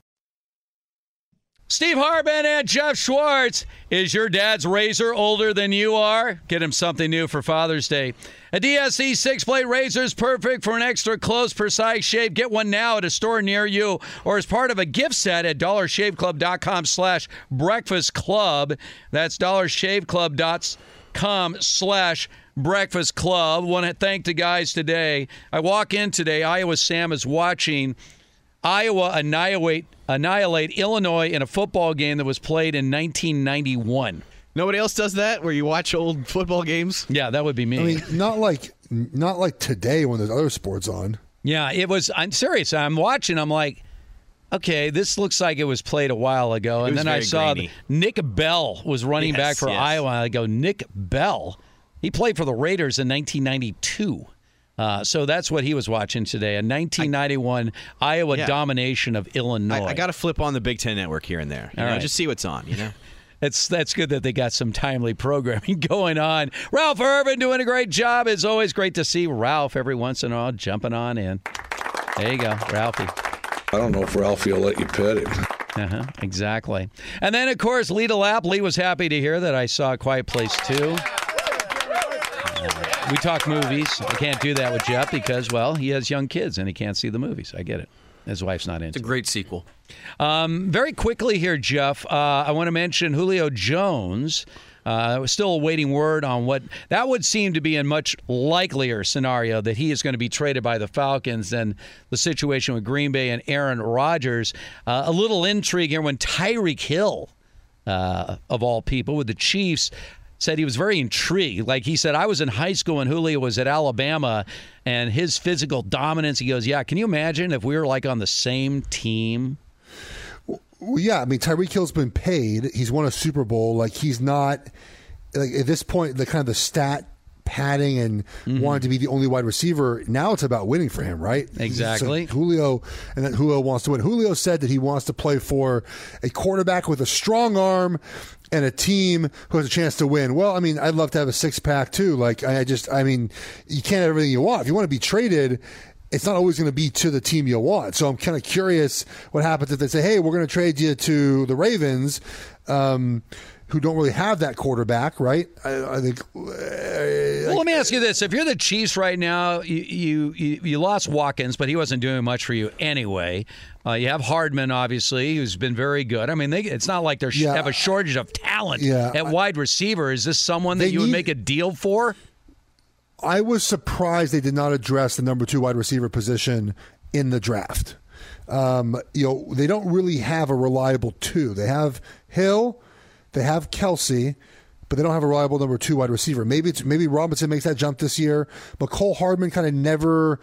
Steve Hartman and Jeff Schwartz. Is your dad's razor older than you are? Get him something new for Father's Day. A DSC six blade razor is perfect for an extra close, precise shave. Get one now at a store near you or as part of a gift set at dollarshaveclub.com slash breakfast club. That's dollarshaveclub.com slash breakfast club. Want to thank the guys today. I walk in today. Iowa Sam is watching Iowa annihilate annihilate Illinois in a football game that was played in 1991.
Nobody else does that where you watch old football games?
Yeah, that would be me.
I mean, not like not like today when there's other sports on.
Yeah, it was. I'm serious. I'm watching. I'm like, okay, this looks like it was played a while ago. And then I saw
grainy.
Nick Bell was running
Yes,
back for
yes.
Iowa. I go, Nick Bell. He played for the Raiders in 1992. Uh, so that's what he was watching today. A 1991 Iowa
Yeah.
domination of Illinois.
I, I got to flip on the Big Ten Network here and there. You
All
know,
right.
just see what's on. You know.
It's that's good that they got some timely programming going on. Ralph Irvin doing a great job. It's always great to see Ralph every once in a while jumping on in. There you go, Ralphie.
I don't know if Ralphie will let you pet him.
Uh-huh, exactly. And then, of course, Lita Lapp. Lee was happy to hear that I saw a Quiet Place 2. We talk movies. I can't do that with Jeff because, well, he has young kids and he can't see the movies. I get it. His wife's not into
It's a great sequel.
um, very quickly here, Jeff, uh, I want to mention Julio Jones. Uh, still awaiting word on what that would seem to be a much likelier scenario that he is going to be traded by the Falcons than the situation with Green Bay and Aaron Rodgers. Uh, a little intrigue here when Tyreek Hill, uh, of all people, with the Chiefs, said he was very intrigued. Like he said, I was in high school when Julio was at Alabama, and his physical dominance. He goes, "Yeah, can you imagine if we were like on the same team?"
Well, yeah, I mean Tyreek Hill's been paid. He's won a Super Bowl. Like he's not like at this point the kind of the stat padding and
Mm-hmm.
wanting to be the only wide receiver. Now it's about winning for him, right?
Exactly.
So Julio and then Julio wants to win. Julio said that he wants to play for a quarterback with a strong arm and a team who has a chance to win. Well, I mean, I'd love to have a six pack too. Like I just, I mean, you can't have everything you want. If you want to be traded, it's not always going to be to the team you want. So I'm kind of curious what happens if they say, "Hey, we're going to trade you to the Ravens." Um, who don't really have that quarterback, right? I, I think.
Well, let me ask you this: If you're the Chiefs right now, you you, you lost Watkins, but he wasn't doing much for you anyway. Uh, you have Hardman, obviously, who's been very good. I mean, they, it's not like they
Yeah.
have a shortage of talent
Yeah.
at wide receiver. Is this someone that you would
need-
make a deal for?
I was surprised they did not address the number two wide receiver position in the draft. Um, you know, they don't really have a reliable two. They have Hill, they have Kelce, but they don't have a reliable number two wide receiver. Maybe it's maybe Robinson makes that jump this year, but Cole Hardman kind of never.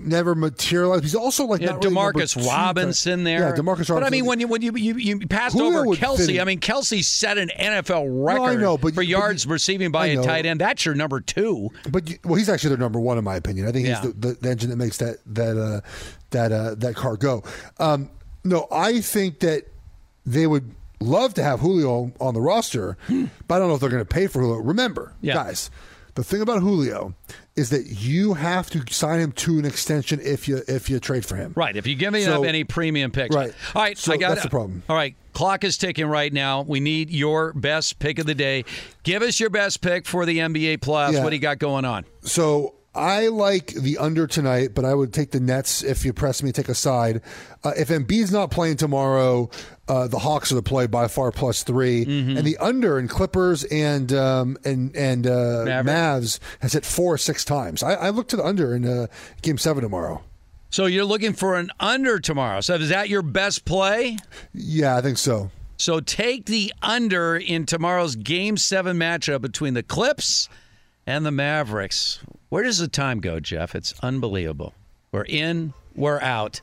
Never materialized. He's also like
Yeah,
really
Demarcus
two
Robinson there.
Yeah, Demarcus Robinson.
But I mean, when you when you you, you passed
Julio
over
Kelce.
I mean, Kelce set an NFL
No,
record
I know, but
for
but
yards receiving by a tight end. That's your number two.
But you, well, he's actually their number one in my opinion. I think
Yeah.
he's the, the engine that makes that that uh, that uh, that car go. Um, no, I think that they would love to have Julio on the roster, but I don't know if they're going to pay for Julio. Remember,
Yeah.
guys, the thing about Julio is that you have to sign him to an extension if you if you trade for him.
Right. If you give me
So-
up any premium picks.
Right.
All right.
So
I got
that's the problem.
All right. Clock is ticking right now. We need your best pick of the day. Give us your best pick for the NBA playoffs.
Yeah.
What do you got going on?
So I like the under tonight, but I would take the Nets if you press me. Take a side. Uh, if Embiid's not playing tomorrow, uh, the Hawks are the play by far plus 3
Mm-hmm.
and the under in Clippers and um, and and uh, Mavs has hit four or six times. I, I look to the under in uh, Game Seven tomorrow.
So you're looking for an under tomorrow. So is that your best play?
Yeah, I think so.
So take the under in tomorrow's Game 7 matchup between the Clips and the Mavericks. Where does the time go, Jeff? It's unbelievable. We're in, we're out.